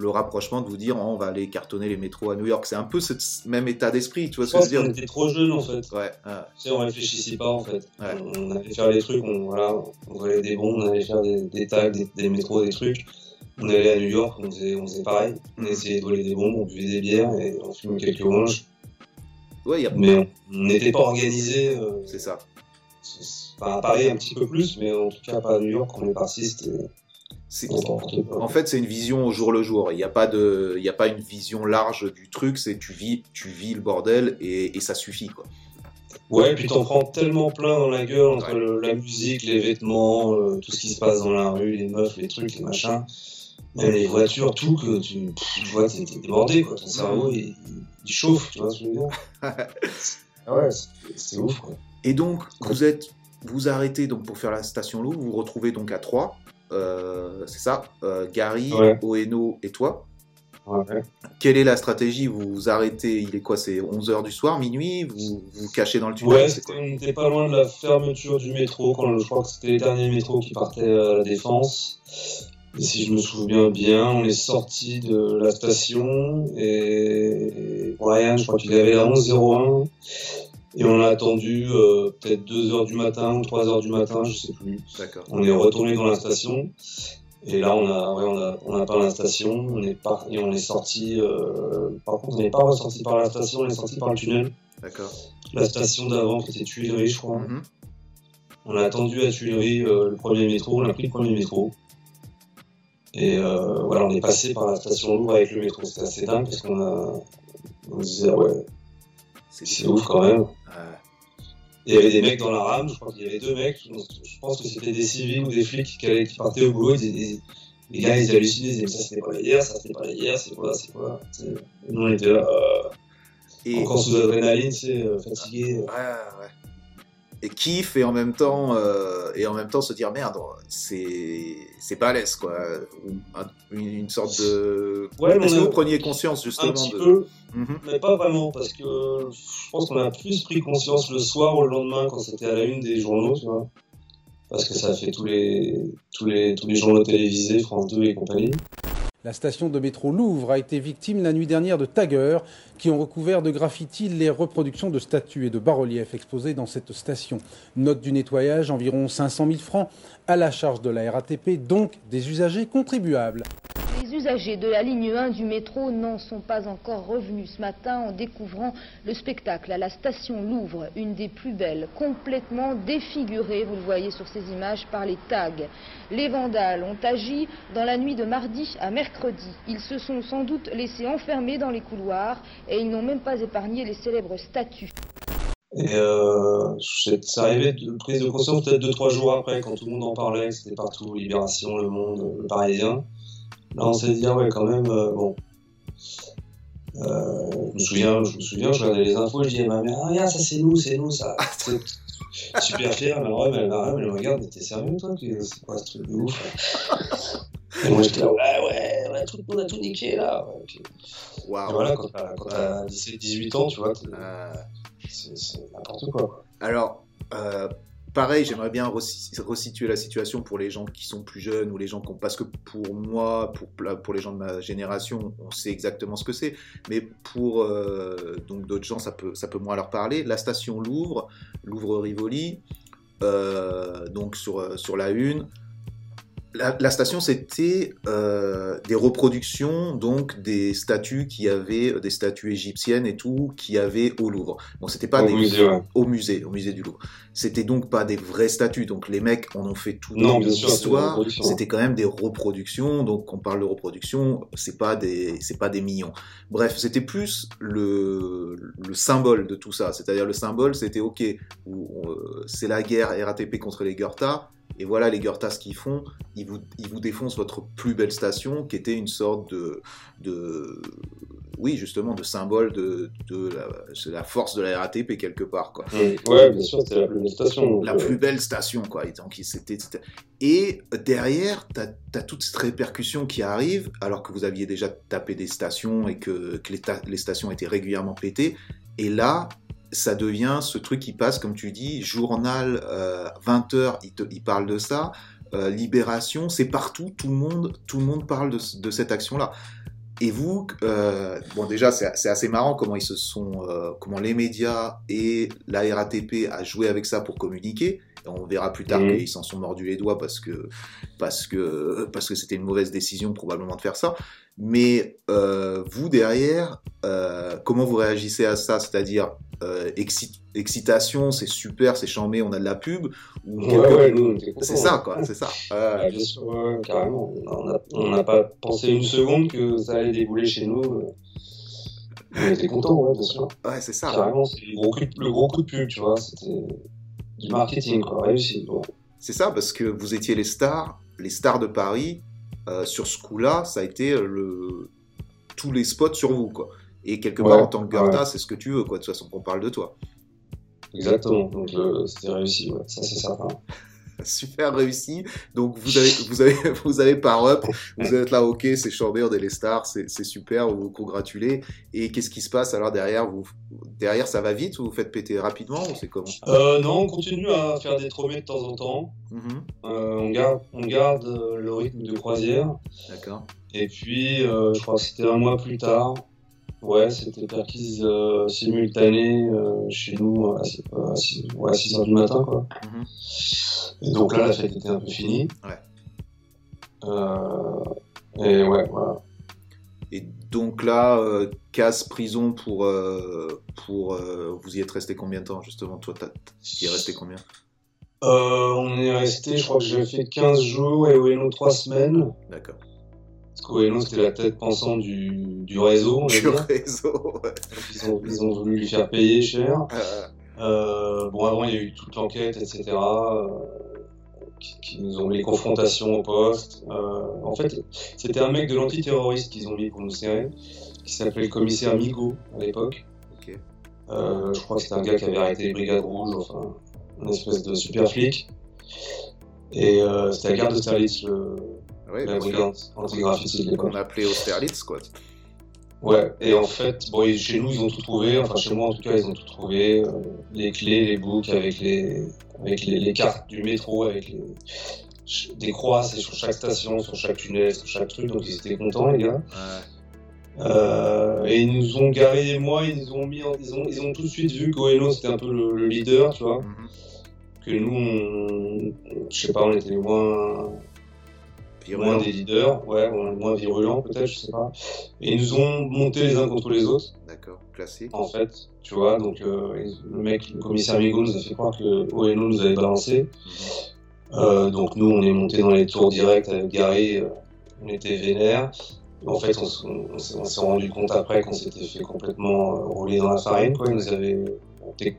le rapprochement de vous dire on va aller cartonner les métros à New York. C'est un peu ce même état d'esprit, tu vois ce que je veux dire? était trop jeunes en fait. Ouais, ouais. Tu sais, on réfléchissait pas en fait. Ouais. On allait faire des trucs, on, voilà, on volait des bombes, on allait faire des, des tags, des, des métros, des trucs. On allait à New York, on faisait, on faisait pareil. On essayait de voler des bombes, on buvait des bières et on fumait quelques manches. Ouais, a- Mais on n'était pas organisé. euh, c'est ça. Enfin, à Paris un petit peu plus, mais en tout cas pas à New York. On est parti, c'était en fait, c'est une vision au jour le jour. Il n'y a pas de, il a pas une vision large du truc. C'est tu vis, tu vis le bordel et, ça suffit quoi. Ouais, et puis t'en prends tellement plein dans la gueule entre la musique, les vêtements, euh, tout ce qui se passe dans la rue, les meufs, les trucs, les machins, les voitures, tout que tu, vois, t'es débordé. Ton cerveau il, chauffe, tu vois ce que je veux dire. ouais, c'est ouf. Et donc vous êtes, vous arrêtez donc pour faire la station l'eau, vous vous retrouvez donc à 3 c'est ça. Euh, Gary, Ouais. Oeno et toi. Ouais. Quelle est la stratégie? Vous vous arrêtez. Il est quoi? C'est 11 h du soir, minuit? Vous vous cachez dans le tunnel? Ouais, on n'était pas loin de la fermeture du métro, quand je crois que c'était les derniers métros qui partaient à la Défense. Et si je me souviens bien, on est sorti de la station et Brian, je crois qu'il avait la 11.01 et on a attendu euh, peut-être 2 heures du matin ou 3 heures du matin, je sais plus. D'accord. On est retourné dans la station et là on a, ouais, on a, on a peint la station, on est par, et on est sorti. euh, par contre, on n'est pas ressorti par la station, on est sorti par le tunnel. D'accord. La station d'avant qui était Tuileries, je crois. Mhm. On a attendu à Tuileries euh, le premier métro, on a pris le premier métro. Et voilà, on est passé par la station Louvre avec le métro. C'était assez dingue parce qu'on a. On se disait, ouais, C'est ouf quand même. Il y avait des mecs dans la rame, je crois qu'il y avait deux mecs, je pense que c'était des civils ou des flics qui, partaient au boulot. Ils, les gars, ils hallucinaient, ils disaient, ça c'était pas la guerre, ça c'était pas la guerre, c'est quoi, c'est quoi. Et nous on était là, euh, encore sous adrénaline, c'est fatigué. Ouais, ouais. Et kiff et en même temps euh, et en même temps se dire merde, c'est c'est balèze quoi. Ou un- Une, une sorte de. Ouais, Est-ce que vous preniez conscience justement Un petit de. peu, Mhm. Mais pas vraiment, parce que je pense qu'on a plus pris conscience le soir ou le lendemain quand c'était à la une des journaux, tu vois. Parce que ça a fait tous les, tous les, tous les journaux télévisés, France 2 et compagnie. La station de métro Louvre a été victime la nuit dernière de taggers qui ont recouvert de graffiti les reproductions de statues et de bas-reliefs exposés dans cette station. Note du nettoyage, environ 500 000 francs à la charge de la RATP, donc des usagers contribuables. Les usagers de la ligne 1 du métro n'en sont pas encore revenus ce matin en découvrant le spectacle à la station Louvre, une des plus belles, complètement défigurée, vous le voyez sur ces images, par les tags. Les vandales ont agi dans la nuit de mardi à mercredi. Ils se sont sans doute laissés enfermer dans les couloirs et ils n'ont même pas épargné les célèbres statues. Et euh, c'est c'est arrivé de prise de conscience peut-être deux, trois jours après, quand tout le monde en parlait, c'était partout, Libération, Le Monde, Le Parisien. Là, on s'est dit, ah ouais, quand même, euh, bon. Euh, je me souviens, je me souviens, je regardais les infos, je disais à ma mère, ah, regarde, ça c'est nous, c'est nous, ça. super fier, mais ouais, mais elle, me regarde, t'es sérieux toi C'est quoi ce truc de ouf Et moi j'étais là, ouais, ouais, on a tout, on a tout niqué là. Wow. Et voilà, quand t'as 17-18 ans, tu vois, c'est n'importe quoi. Alors, euh, pareil, j'aimerais bien resituer la situation pour les gens qui sont plus jeunes ou les gens qui ont. Parce que pour moi, pour, pour les gens de ma génération, on sait exactement ce que c'est. Mais pour euh, d'autres gens, ça peut, ça peut moins leur parler. La station Louvre, Louvre-Rivoli, euh, donc sur, sur la une, la, station, c'était euh, des reproductions donc des statues qui avaient euh, des statues égyptiennes et tout qui avaient au Louvre. Bon, c'était pas au des musée, au musée, au musée du Louvre. C'était donc pas des vraies statues. Donc les mecs en ont fait tout non, l'histoire. C'était quand même des reproductions. Donc on parle de reproduction, c'est pas des c'est pas des millions. Bref, c'était plus le le symbole de tout ça. C'est-à-dire le symbole, c'était ok, euh, c'est la guerre RATP contre les Goethe et voilà les Goertas qu'ils font, ils vous, ils vous défoncent votre plus belle station, qui était une sorte de, de oui, justement, de symbole de, de la, la, force de la RATP quelque part. Quoi. Ouais, bien sûr, c'était la plus belle station. La plus belle station, quoi. Donc, c'était, et derrière, tu as, toute cette répercussion qui arrive, alors que vous aviez déjà tapé des stations et que, que les, les, stations étaient régulièrement pétées. Et là, ça devient ce truc qui passe, comme tu dis, journal, 20 euh, h il, il, parle de ça, euh, Libération, c'est partout, tout le monde, tout le monde parle de, cette action-là. Et vous, euh, bon déjà c'est assez marrant comment ils se sont, comment les médias et la RATP a joué avec ça pour communiquer. On verra plus tard mmh. qu'ils s'en sont mordus les doigts parce que parce que parce que c'était une mauvaise décision probablement de faire ça. Mais vous derrière, comment vous réagissez à ça? C'est-à-dire euh, excitation, c'est super, c'est chambé, on a de la pub? c'est ça, quoi, c'est ça. bien sûr, carrément. On n'a pas pensé une seconde que ça allait débouler chez nous. On était contents, bien sûr. Ouais, c'est ça. Carrément, c'est le gros, coup de, le gros coup de pub, tu vois. C'était du marketing, quoi, réussi. C'est ça, parce que vous étiez les stars, les stars de Paris. Euh, sur ce coup-là, ça a été le... tous les spots sur vous, quoi. Et quelque part, en tant que Garda, c'est ce que tu veux, quoi, de toute façon, qu'on parle de toi. Exactement, donc euh, c'était réussi, ouais. ça c'est certain. Super réussi. Donc vous avez, vous avez, vous avez par up, vous êtes là, ok, c'est chambé, on est les stars, c'est super, vous vous congratulez. Et qu'est-ce qui se passe alors derrière? Vous, Derrière, ça va vite? Ou vous faites péter rapidement ou c'est comment? Euh, Non, on continue à faire des tromets de temps en temps. Mm-hmm. euh, on garde, on garde euh, le rythme de croisière. D'accord. Et puis, euh, je crois que c'était un mois plus tard, Ouais, c'était perquise euh, simultanée euh, chez nous à, 6h du matin. Quoi. Mhm. Et donc là, la fête était un peu finie. Ouais. Euh, et ouais, voilà. Et donc là, casse prison pour. pour vous y êtes resté combien de temps justement? Toi, tu y es resté combien? On est resté, je crois que j'ai fait 15 jours et Weno 3 semaines. D'accord. Parce c'était la tête pensante du, du réseau. du réseau, ils, ont, ils, ont, voulu lui faire payer cher. Euh, bon, avant, il y a eu toute l'enquête, etc. Euh, qui, nous ont mis les confrontations au poste. Euh, en fait, c'était un mec de l'antiterroriste qu'ils ont mis pour nous serrer, qui s'appelait le commissaire Migo à l'époque. Euh, je crois que c'était un gars qui avait arrêté les brigades rouges, enfin, une espèce de super flic. Et euh, c'était la garde de Sterlitz, le, oui, la brigade antigraphiste On appelait Austerlitz, quoi. Ouais, et en fait, bon, chez nous, ils ont tout trouvé, enfin chez moi en tout cas, ils ont tout trouvé, euh, les clés, les books avec les, avec les, les, cartes du métro, avec les, des croix, c'est sur chaque station, sur chaque tunnel, sur chaque truc, donc ils étaient contents, les gars. Ouais. Euh, et ils nous ont garé, moi, ils nous ont mis, ils, ont, ils ont tout de suite vu qu'Oeno c'était un peu le, leader, tu vois. Mm -hmm. Que nous, on, je sais pas, on était moins, moins des leaders, ouais, moins virulents peut-être, je sais pas. Et ils nous ont monté les uns contre les autres. D'accord, En fait, tu vois, donc euh, le mec, le commissaire Migo nous a fait croire que ONO nous avait balancé. Euh, donc nous, on est monté dans les tours directs avec Gary, euh, on était vénère. En fait, on, s'est rendu compte après qu'on s'était fait complètement rouler dans la farine, quoi. Ils nous avaient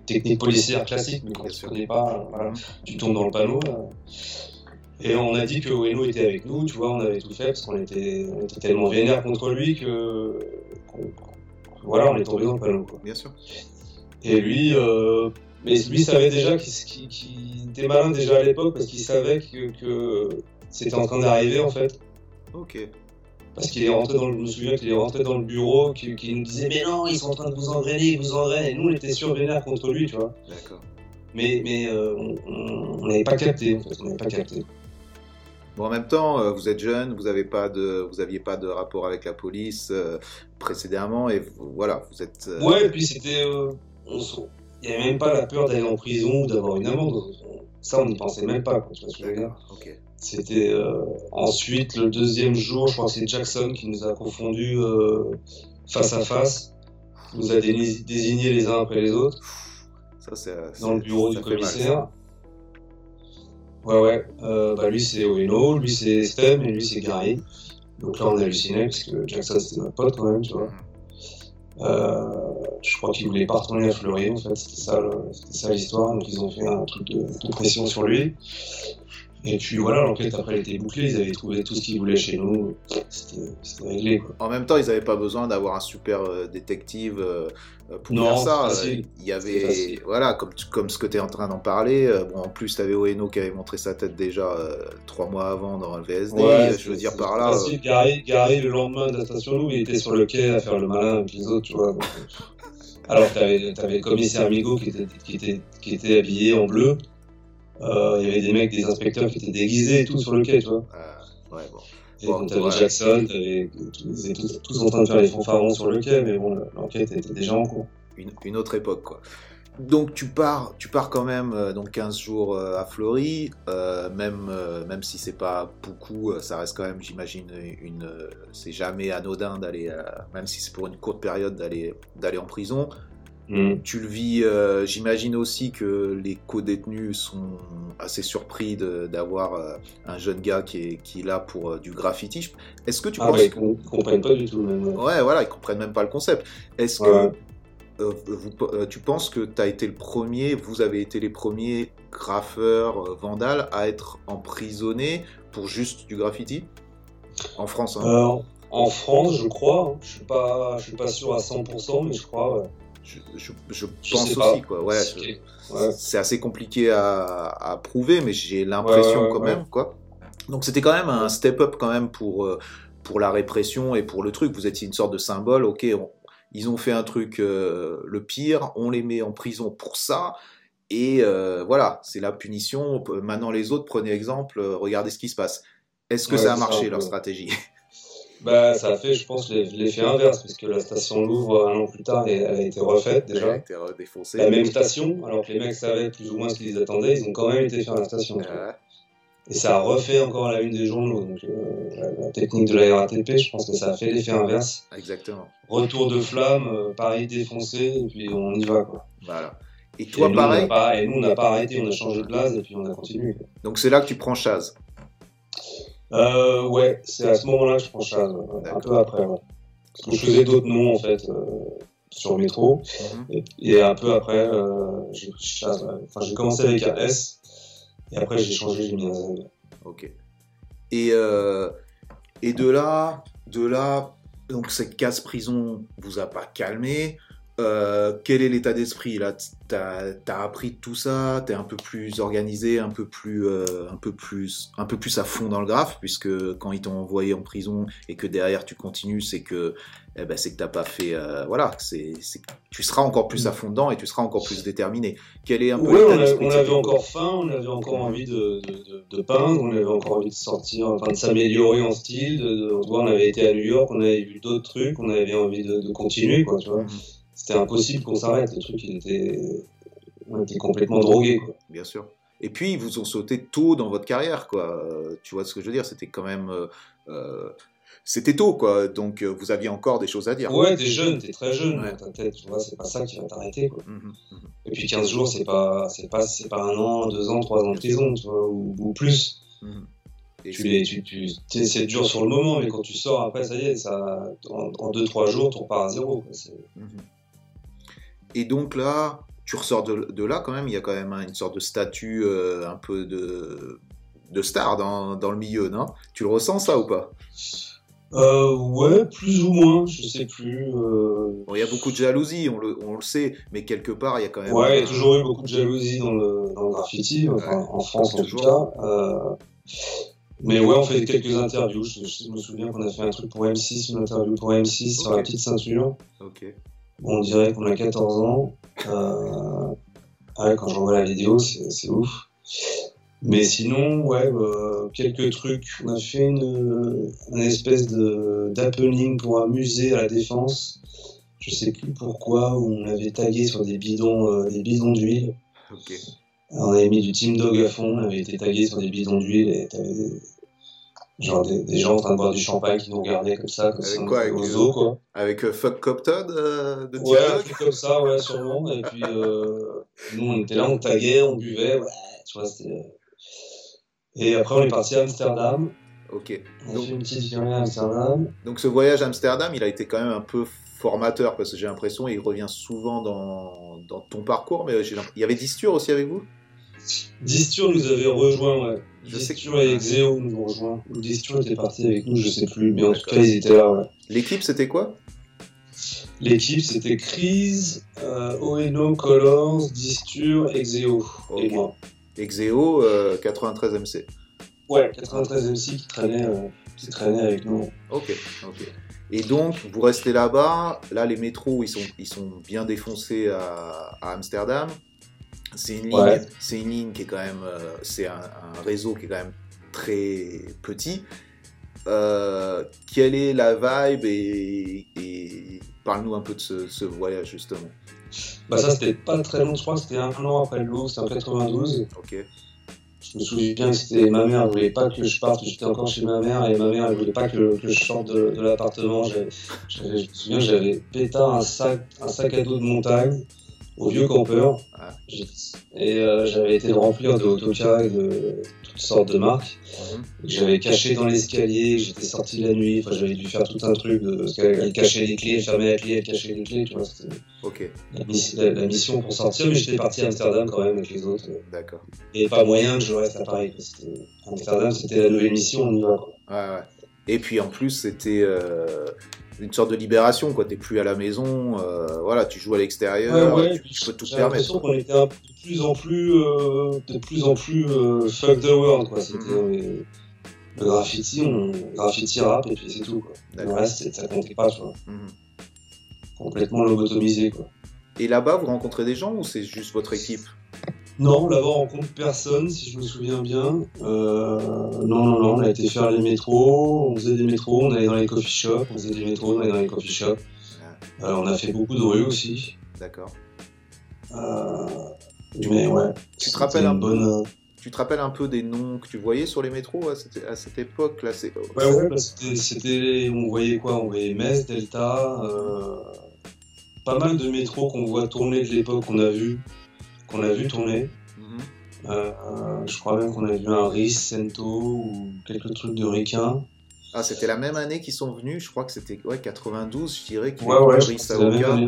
technique policière classique, mais quand tu ne connais pas, voilà, tu tombes dans le panneau. Et on a dit que Ueno était avec nous, tu vois, on avait tout fait parce qu'on était, tellement vénère contre lui que voilà, on est tombé dans le panneau. Quoi. Bien sûr. Et lui, euh, mais lui savait déjà qu'il était malin déjà à l'époque parce qu'il savait que, que c'était en train d'arriver en fait. Ok. Parce qu'il est rentré dans le, je me souviens qu'il est rentré dans le bureau, qu'il nous disait mais non, ils sont en train de vous engrainer, ils vous engrainent. Et nous, on était survénères contre lui, tu vois. D'accord. Mais, mais euh, on n'avait pas capté, en fait, on n'avait pas capté. Bon, en même temps, euh, vous êtes jeune, vous avez pas de, vous aviez pas de rapport avec la police euh, précédemment, et vous- voilà, vous êtes. euh, Ouais, et puis c'était. Il n'y avait même pas la peur d'aller en prison ou d'avoir une amende. Ça, on n'y pensait même pas, quoi, tu vois ce que je veux dire. Ok. C'était euh, ensuite le deuxième jour, je crois que c'est Jackson qui nous a confondus euh, face à face, qui nous a désignés les uns après les autres Ça, c'est. dans le bureau du mal, commissaire. Ouais, ouais. Euh, bah, lui c'est Oeno, lui c'est Stem et lui c'est Gary. Donc là on hallucinait parce que Jackson c'était notre pote quand même, tu vois. Euh, je crois qu'il voulait pas retourner à Fleury en fait, c'était ça, l'histoire. Donc ils ont fait un truc de, pression sur lui. Et puis voilà, l'enquête après elle était bouclée, ils avaient trouvé tout ce qu'ils voulaient chez nous, c'était réglé quoi. En même temps, ils n'avaient pas besoin d'avoir un super euh, détective pour Non, faire ça. Euh, Il y avait, voilà, comme, tu- comme ce que tu es en train d'en parler. euh, bon, en plus, tu avais Oeno qui avait montré sa tête déjà euh, trois mois avant dans le VSD. Ouais, je veux dire par là. facile. Gary, Gary, le lendemain de la station Loup, il était sur le quai à faire le malin avec les autres, tu vois. donc, euh, alors que t'avais, t'avais le commissaire Amigo qui était, qui était, qui était habillé en bleu. Euh, Il y avait des mecs, des inspecteurs qui étaient déguisés et tout sur le quai, tu vois. euh, ouais, bon. Et Bon, donc t'avais. Jackson, t'avais, tous, tous en train de faire les fanfarons sur le quai, mais bon, l'enquête était déjà en cours. une, une autre époque quoi. Donc tu pars, tu pars quand même euh, donc 15 jours euh, à Fleury, euh, même euh, même si c'est pas beaucoup, euh, ça reste quand même, j'imagine, une, euh, c'est jamais anodin d'aller, euh, même si c'est pour une courte période d'aller d'aller en prison. Mm. Tu le vis, euh, j'imagine aussi que les co-détenus sont assez surpris d'avoir euh, un jeune gars qui est, qui est là pour euh, du graffiti. Est-ce que tu Ah penses ouais, ils com- comprennent pas du tout, même. ouais. Voilà, ils comprennent même pas le concept. Est-ce Ouais. que euh, vous- euh, tu penses que tu as été le premier, vous avez été les premiers graffeurs, euh, vandales à être emprisonnés pour juste du graffiti? En France, hein. Euh, en France, je crois, hein. je suis pas, je suis pas sûr à 100%, mais je crois. ouais. Je, je- je je pense aussi, quoi. Ouais, C'est- assez compliqué à, à prouver, mais j'ai l'impression Ouais, ouais, quand ouais. même, quoi. Donc c'était quand même un step-up quand même pour, euh, pour la répression et pour le truc. Vous étiez une sorte de symbole, ok, on- ils ont fait un truc euh, le pire, on les met en prison pour ça, et euh, voilà, c'est la punition. Maintenant les autres, prenez exemple, euh, regardez ce qui se passe. Est-ce que Ouais, ça a marché leur stratégie? Bah, ça a fait, je pense, l'eff- l'effet inverse, parce que la station Louvre, un an plus tard, elle, a été refaite Elle a déjà. été défoncée. La même station, alors que les mecs savaient plus ou moins ce qu'ils attendaient, ils ont quand même été faire la station. Et ça a refait encore la une des journaux. Donc, euh, la, technique de la RATP, je pense que ça a fait l'effet inverse. exactement. Retour de flamme, euh, Paris défoncé, et puis on y va. Quoi. Voilà. Et Et toi, nous, pareil. on n'a pas, et nous, on n'a pas arrêté, on a changé de place, et puis on a continué. quoi. Donc c'est là que tu prends Chaz. Euh, ouais, c'est à ce moment-là que je prends Chaz, un peu après. Ouais. Parce que je faisais d'autres noms, en fait, euh, sur le métro. Mhm. Et, et un peu après, euh, j'ai pris Chaz, ouais. Enfin, j'ai commencé avec un S, et après j'ai changé, j'ai mis un Z. Ok. Et, euh, et de là, de là, donc cette casse prison vous a pas calmé. Euh, quel est l'état d'esprit là? T'as as appris tout ça, t'es un peu plus organisé, un peu plus, euh, un peu plus, un peu plus à fond dans le graphe, puisque quand ils t'ont envoyé en prison et que derrière tu continues, c'est que, eh ben, c'est que t'as pas fait, euh, voilà, c'est, tu seras encore plus à fond dedans et tu seras encore plus déterminé. Quel est un peu l'état d'esprit? on avait encore faim, on avait encore envie de, de, de- de peindre, on avait encore envie de sortir, enfin de s'améliorer en style. On avait été à New York, on avait vu d'autres trucs, on avait envie de, continuer, quoi, tu vois. Mhm. C'était impossible qu'on s'arrête, le truc, il était, on était complètement drogué, quoi. Bien sûr. Et puis, ils vous ont sauté tôt dans votre carrière, quoi. Euh, tu vois ce que je veux dire? C'était quand même... euh, euh, c'était tôt, quoi. Donc, vous aviez encore des choses à dire. Ouais, t'es jeune, t'es très jeune, Ouais. dans ta tête, tu vois, c'est pas ça qui va t'arrêter, quoi. Mhm, mhm. Et puis 15 jours, c'est pas, c'est pas, c'est pas un an, deux ans, trois ans de prison, tu vois, ou, ou plus. Et Tu c'est- les, tu, tu, c'est dur sur le moment, mais quand tu sors après, ça y est, ça, en, en deux, trois jours, tu repars à zéro, quoi. Et donc là, tu ressors de, de là quand même, il y a quand même une sorte de statut euh, un peu de, de star dans, dans le milieu, non? Tu le ressens ça ou pas? Euh, ouais, plus ou moins, je sais plus. Euh... Bon, il y a beaucoup de jalousie, on le, on le sait, mais quelque part, il y a quand même. Ouais, il y a toujours eu beaucoup de jalousie dans le, dans le graffiti, enfin, en France en tout cas. Euh... Mais ouais, on fait quelques interviews. Je, je me souviens qu'on a fait un truc pour M6, une interview pour M6 sur la petite ceinture. Ok. On dirait qu'on a 14 ans. Euh... Ouais, quand je revois la vidéo, c'est ouf. Mais sinon, ouais, euh, quelques trucs. On a fait une, une espèce de d'happening pour un musée à la Défense. Je sais plus pourquoi, où on avait tagué sur des bidons, euh, des bidons d'huile. On avait mis du Team Dog à fond, on avait été tagué sur des bidons d'huile et t'avais genre des, des gens en train de boire du champagne qui nous regardaient comme ça, comme Avec ça, quoi, avec au des- zoo, quoi. Avec euh, Fuck Copton euh, de Ouais, un truc comme ça, ouais, sûrement. Et puis, euh, nous, on était là, on taguait, on buvait, ouais, tu vois, c'était... euh. Et après, on est parti à Amsterdam. Ok. On Donc, fait une petite virée à Amsterdam. donc ce voyage à Amsterdam, il a été quand même un peu formateur parce que j'ai l'impression il revient souvent dans, dans ton parcours, mais il y avait Distur aussi avec vous? Distur nous avait rejoint, ouais. Je sais que- et Exeo nous ont rejoint. Distur était parti avec nous, je sais plus. Mais en tout cas, ils étaient là, ouais. L'équipe c'était quoi? L'équipe, c'était Chris, euh, Oeno, Colors, Distur, Exeo et moi. Exeo euh, 93 MC. Ouais, 93 MC qui traînait, euh, qui traînait avec nous. Ok, ok. Et donc, vous restez là-bas. Là, les métros, ils sont, ils sont bien défoncés à, à Amsterdam. C'est une, ligne- Ouais. c'est une ligne qui est quand même. euh, c'est un, un réseau qui est quand même très petit. Euh, quelle est la vibe et, et parle-nous un peu de ce, ce voyage justement. Bah ça, c'était pas très long, je crois c'était un an après le c'était en 92. Ok, Je me souviens bien que c'était ma mère, elle voulait pas que je parte, j'étais encore chez ma mère, et ma mère, elle voulait pas que, que je sorte de, de l'appartement. Je me souviens, j'avais péta un sac, un sac à dos de montagne au vieux campeur. Et euh, j'avais été le remplir de autocars et de toutes sortes de marques. Mhm. J'avais caché dans l'escalier, j'étais sorti la nuit, enfin, j'avais dû faire tout un truc, de, parce qu'elle elle cachait les clés, elle fermait la clé, elle cachait les clés, tu vois, c'était ok, la, miss- la- la mission pour sortir, mais j'étais parti à Amsterdam quand même avec les autres. d'accord. Et pas moyen que je reste à Paris. Amsterdam, c'était la nouvelle mission, on y va. Quoi. Ouais, ouais. Et puis en plus, c'était euh, une sorte de libération, quoi. T'es plus à la maison, euh, voilà, tu joues à l'extérieur, tu, tu peux tout te J'ai permettre. l'impression qu'on était de plus en plus, euh, de plus en plus euh, fuck the world. Quoi. C'était, Mhm. euh, le graffiti, on graffiti rap et puis c'est tout. Quoi. Le reste, ça comptait pas. Mhm. Complètement lobotomisé. Quoi. Et là-bas, vous rencontrez des gens ou c'est juste votre équipe? Non, là-bas, on rencontre personne, si je me souviens bien. Euh, non, non, non, on a été faire les métros, on faisait des métros, on allait dans les coffee shops, on faisait des métros, on allait dans les coffee shops. Euh, on a fait beaucoup de rues aussi. D'accord. Euh, Tu- mais ouais. tu te rappelles une un peu bonne... Tu te rappelles un peu des noms que tu voyais sur les métros à cette, à cette époque là c'est... Ouais, ouais, bah, c'était, c'était- on voyait quoi? On voyait Metz, Delta, euh, pas mal de métros qu'on voit tourner de l'époque qu'on a vu, qu'on a vu tourner. Mhm. Euh, euh, je crois même qu'on a vu un Riz, Cento ou quelques trucs de Ricain. Ah, c'était la même année qu'ils sont venus, je crois que c'était ouais, 92, je dirais, qu'ils Ouais, ouais, ouais. Ouais, ouais,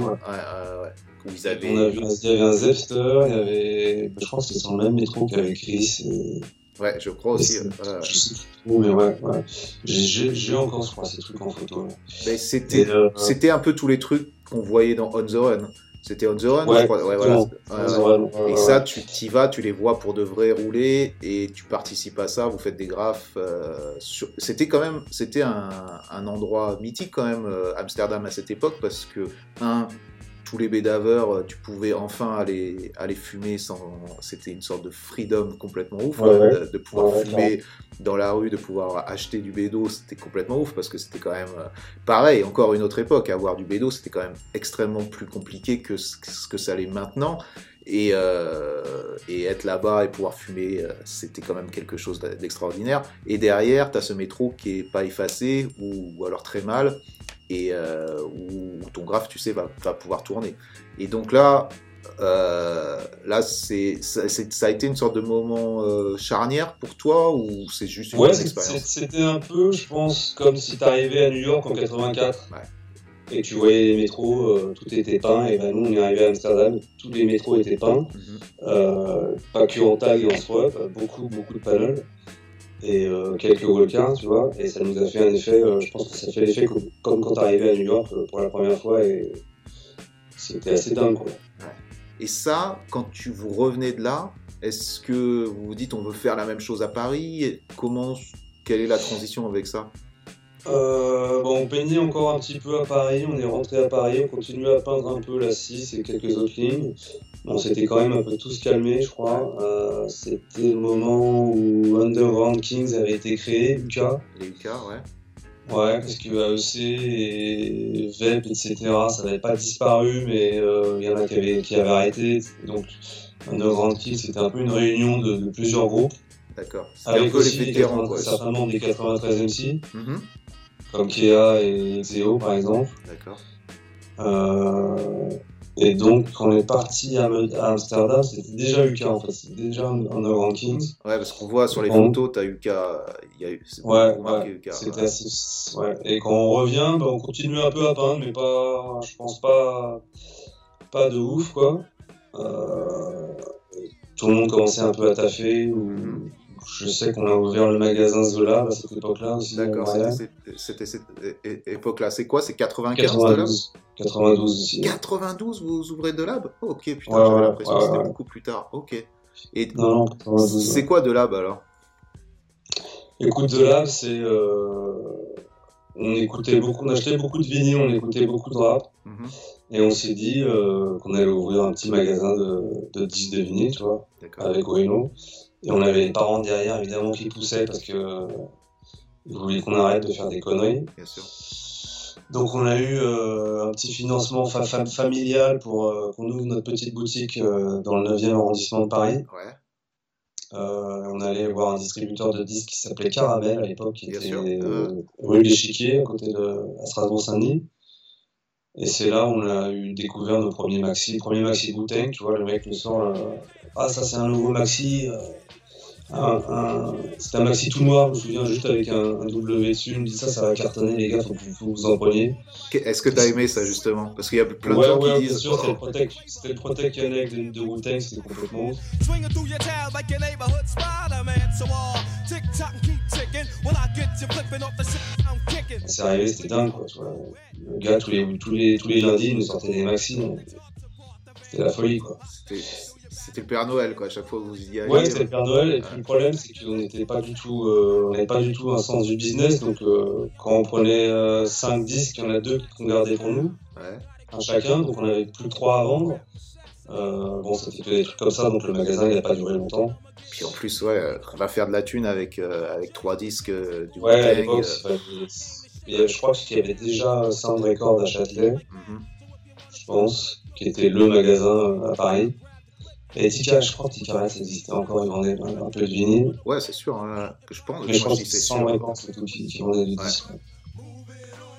ouais. Où ils On a vu, il y avait un Zepster, il y avait, je crois que c'était sur le même métro qu'avec Chris. Et... Ouais, je crois aussi. Je sais plus trop, mais ouais, ouais. J'ai, encore, je crois, ces trucs en photo. Mais c'était, euh, c'était un peu tous les trucs qu'on voyait dans On the Run. C'était On the Run, Ouais, je crois. Ouais, voilà. Ouais, Et ouais, ça, tu t'y vas, tu les vois pour de vrai rouler et tu participes à ça, vous faites des graphes. euh, sur- C'était quand même, c'était un, un endroit mythique quand même, euh, Amsterdam à cette époque, parce que, un, tous les bédaveurs, euh, tu pouvais enfin aller, aller fumer sans. C'était une sorte de freedom complètement ouf, Ouais, quoi, ouais. De, de pouvoir Ouais, fumer dans la rue, de pouvoir acheter du bédo, c'était complètement ouf parce que c'était quand même euh, pareil, encore une autre époque. Avoir du bédo, c'était quand même extrêmement plus compliqué que ce ce que ça l'est maintenant. Et, euh, et être là-bas et pouvoir fumer, euh, c'était quand même quelque chose d'extraordinaire. Et derrière, tu as ce métro qui est pas effacé ou, ou alors très mal, et euh, où, où ton graphe, tu sais, va, va pouvoir tourner. Et donc là, euh, là c'est, ça, a été une sorte de moment euh, charnière pour toi ou c'est juste une Ouais, expérience? c'était un peu, je pense, comme si t'arrivais à New York en 84 Ouais. Et tu voyais les métros, euh, tout était peint, et ben nous on est arrivé à Amsterdam, tous les métros étaient peints, Mhm. euh, pas que en tag et en swap, beaucoup, beaucoup de panels. et euh, quelques walkers, tu vois, et ça nous a fait un effet, euh, je pense que ça fait l'effet comme, comme quand t'arrivais à New York euh, pour la première fois, et c'était assez dingue, quoi. Et ça, quand tu vous revenez de là, est-ce que vous vous dites on veut faire la même chose à Paris? Comment, quelle est la transition avec ça? Euh, bon, on peignait encore un petit peu à Paris, on est rentré à Paris, on continue à peindre un peu la 6 et quelques autres lignes. Bon, c'était quand même un peu tous calmé, je crois. Euh, c'était le moment où Underground Kings avait été créé, Lucas. Les UK, ouais. Ouais, parce que AEC et VEP, etc., ça n'avait pas disparu, mais euh, il y en a qui avaient, qui avaient arrêté. Donc, Underground Kings, c'était un peu une réunion de, de plusieurs groupes, D'accord. Un avec peu les aussi vétérans, 80 quoi. certainement des 93 MC, Mhm. Comme Kea et Xeo, par exemple. D'accord. Euh, et donc, quand on est parti à, Amsterdam, c'était déjà UK en fait, c'était déjà Underground Kings. Ouais, parce qu'on voit sur les Bon. photos, t'as UK. Il y a eu. Ouais, ouais, c'était ouais. assez. Ouais. Et quand on revient, bah, on continue un peu à peindre, mais pas, je pense pas, pas de ouf quoi. Euh, tout le monde commençait un peu à taffer. Ou... Mhm. Je sais qu'on a ouvert le magasin Zola à cette époque-là aussi. D'accord, c'était cette époque-là. C'est quoi? C'est 95 de lab 92. 92 aussi. 92, vous ouvrez de lab? Oh, Ok, putain, Ouais, j'avais ouais, l'impression que c'était ouais. beaucoup plus tard. Ok. Et Non, non, 92. c'est quoi de lab alors? Écoute de là, c'est. euh, On écoutait beaucoup, on achetait beaucoup de vinyles, on écoutait beaucoup de rap. Mhm. Et on s'est dit euh, qu'on allait ouvrir un petit magasin de, de disques de vinyle, tu vois, avec Oeno. Et on avait les parents derrière, évidemment, qui poussaient parce que euh, ils voulaient qu'on arrête de faire des conneries. Bien sûr. Donc on a eu euh, un petit financement fa- fa- familial pour euh, qu'on ouvre notre petite boutique euh, dans le 9e arrondissement de Paris. Ouais, on allait voir un distributeur de disques qui s'appelait Caramel à l'époque, qui Bien était rue l'Échiquier, à côté de à Strasbourg-Saint-Denis. Et c'est là où on a eu découvert nos premiers maxi, premier maxi Wu-Tang, tu vois, le mec nous sort, ah ça c'est un nouveau maxi, euh, un, un- c'est un maxi tout noir, je me souviens, juste avec un, un W dessus, il me dit ça, ça va cartonner les gars, faut, que- faut vous en preniez. Est-ce que t'as aimé ça justement? Parce qu'il y a plein de ouais, gens ouais, qui bien disent. sûr, c'était le Protect, c'était le Protect Connect de, de Wu-Tang, c'était complètement ouf. Kicking. C'est arrivé, c'était dingue, quoi. Tu vois. Le gars, tous les, tous, les, tous les lundis, il nous sortait des maxi. donc C'était la folie, quoi. C'était c'était le Père Noël, quoi. À chaque fois que vous y alliez. Ouais, c'était le Père Noël. Et puis le problème, c'est qu'on n'était pas du tout, euh, on n'avait pas du tout un sens du business. Donc, euh, quand on prenait 5 disques, il y en a deux qu'on gardait pour nous, Ouais. un chacun. Donc, on avait plus que 3 à vendre. Euh, bon, c'était que des trucs comme ça. Donc, le magasin, il n'a pas duré longtemps. Puis en plus, ouais, euh, on va faire de la thune avec, euh, avec trois disques euh, du Ouais, à l'époque, euh, je crois qu'il y avait déjà Sound Record à Châtelet. mhm. je pense, qui était le magasin euh, à Paris. Et Tika, je crois que Tika ça existait encore, ils vendaient un, un peu de vinyle. Ouais, c'est sûr, hein, que je pense. Mais je moi, pense que c'est c'est sûr. sans record, c'est tout qui, vendait du disque.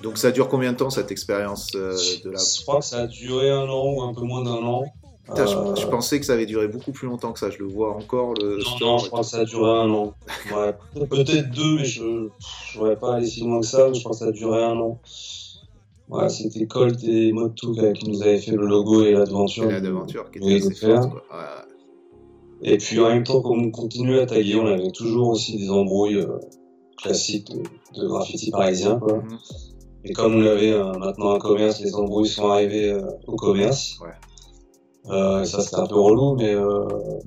Donc ça dure combien de temps cette expérience euh, de la Je crois que ça a duré un an ou un peu moins d'un an. Putain, je, Euh, je pensais que ça avait duré beaucoup plus longtemps que ça. Je le vois encore le Non, non, je crois que ça a duré un an. Ouais, peut-être deux, mais je ne voudrais pas aller si loin que ça. mais Je crois que ça a duré un an. Ouais, c'était Colt et Motu qui nous avaient fait le logo et l'aventure. Et la devanture qui Oui, était assez de faire. forte. Quoi. Ouais. Et puis en même temps qu'on continuait à taguer, on avait toujours aussi des embrouilles euh, classiques de, de graffiti parisien. Quoi. Mhm. Et comme on avait euh, maintenant un commerce, les embrouilles sont arrivées euh, au commerce. Ouais. Et ça c'était un peu relou, mais,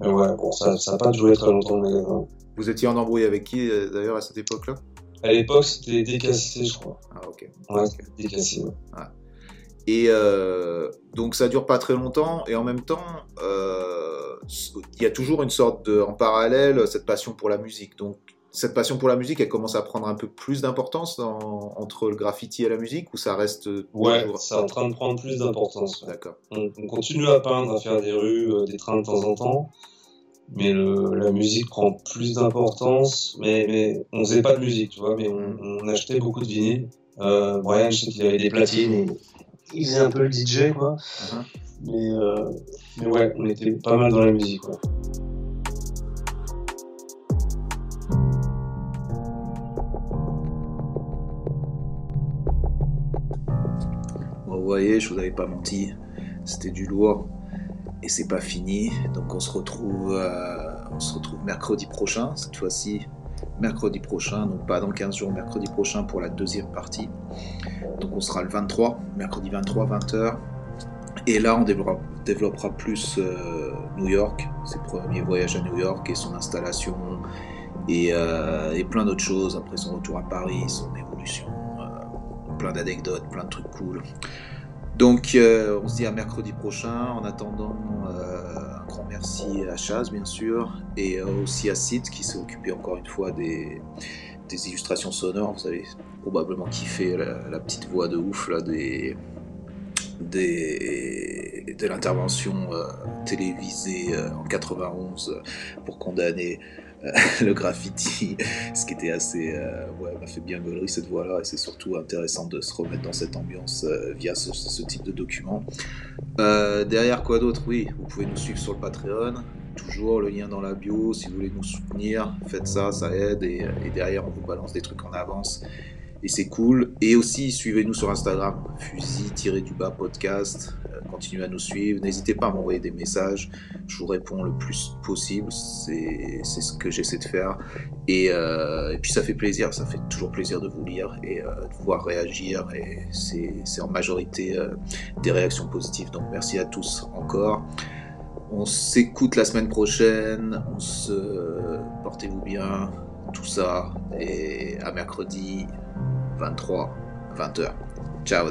mais ouais, bon, ça n'a pas duré très longtemps le magasin. Vous étiez en embrouille avec qui d'ailleurs à cette époque-là? À l'époque c'était décassé, je crois. Ah ok. Ouais, Ok. c'était décassé. ouais. Et euh, donc ça dure pas très longtemps et en même temps, euh, il y a toujours une sorte de, en parallèle, cette passion pour la musique. Donc cette passion pour la musique, elle commence à prendre un peu plus d'importance entre le graffiti et la musique ou ça reste Ouais, c'est en train de prendre plus d'importance. D'accord. On, on continue à peindre, à faire des rues, euh, des trains de temps en temps, mais le, la musique prend plus d'importance. Mais, mais on faisait pas de musique, tu vois, mais on, on achetait beaucoup de vinyles. Euh, Brian, je sais qu'il avait des platines, et il faisait un peu le DJ, quoi. Mhm. Mais, euh, mais ouais, on était pas mal dans la musique, quoi. Vous voyez, je vous avais pas menti, c'était du lourd et c'est pas fini. Donc on se retrouve, euh, on se retrouve mercredi prochain, cette fois-ci mercredi prochain, donc pas dans 15 jours, mercredi prochain pour la deuxième partie. Donc on sera le 23, mercredi 23, 20h. Et là, on développera, plus euh, New York, ses premiers voyages à New York et son installation, et, euh, et plein d'autres choses après son retour à Paris, son évolution, plein d'anecdotes, plein de trucs cool. Donc on se dit à mercredi prochain. En attendant, un grand merci à Chaz bien sûr, et aussi à Sid qui s'est occupé encore une fois des, illustrations sonores. Vous avez probablement kiffé la, petite voix de ouf là des des, de l'intervention euh, télévisée euh, en 91 euh, pour condamner le graffiti, ce qui était assez, ouais, m'a fait bien gaulerie cette voix-là, et c'est surtout intéressant de se remettre dans cette ambiance via ce, type de document. derrière quoi d'autre? Oui, vous pouvez nous suivre sur le Patreon, toujours le lien dans la bio, si vous voulez nous soutenir, faites ça, ça aide, et derrière on vous balance des trucs en avance et c'est cool. Et aussi, suivez-nous sur Instagram, fusil-du-bas podcast. Euh, continuez à nous suivre. N'hésitez pas à m'envoyer des messages. Je vous réponds le plus possible. C'est ce que j'essaie de faire. Et, euh, et, puis, ça fait plaisir. Ça fait toujours plaisir de vous lire et euh, de voir réagir. Et c'est en majorité des réactions positives. Donc, merci à tous encore. On s'écoute la semaine prochaine. On se portez-vous bien tout ça et à mercredi 23, 20h. Ciao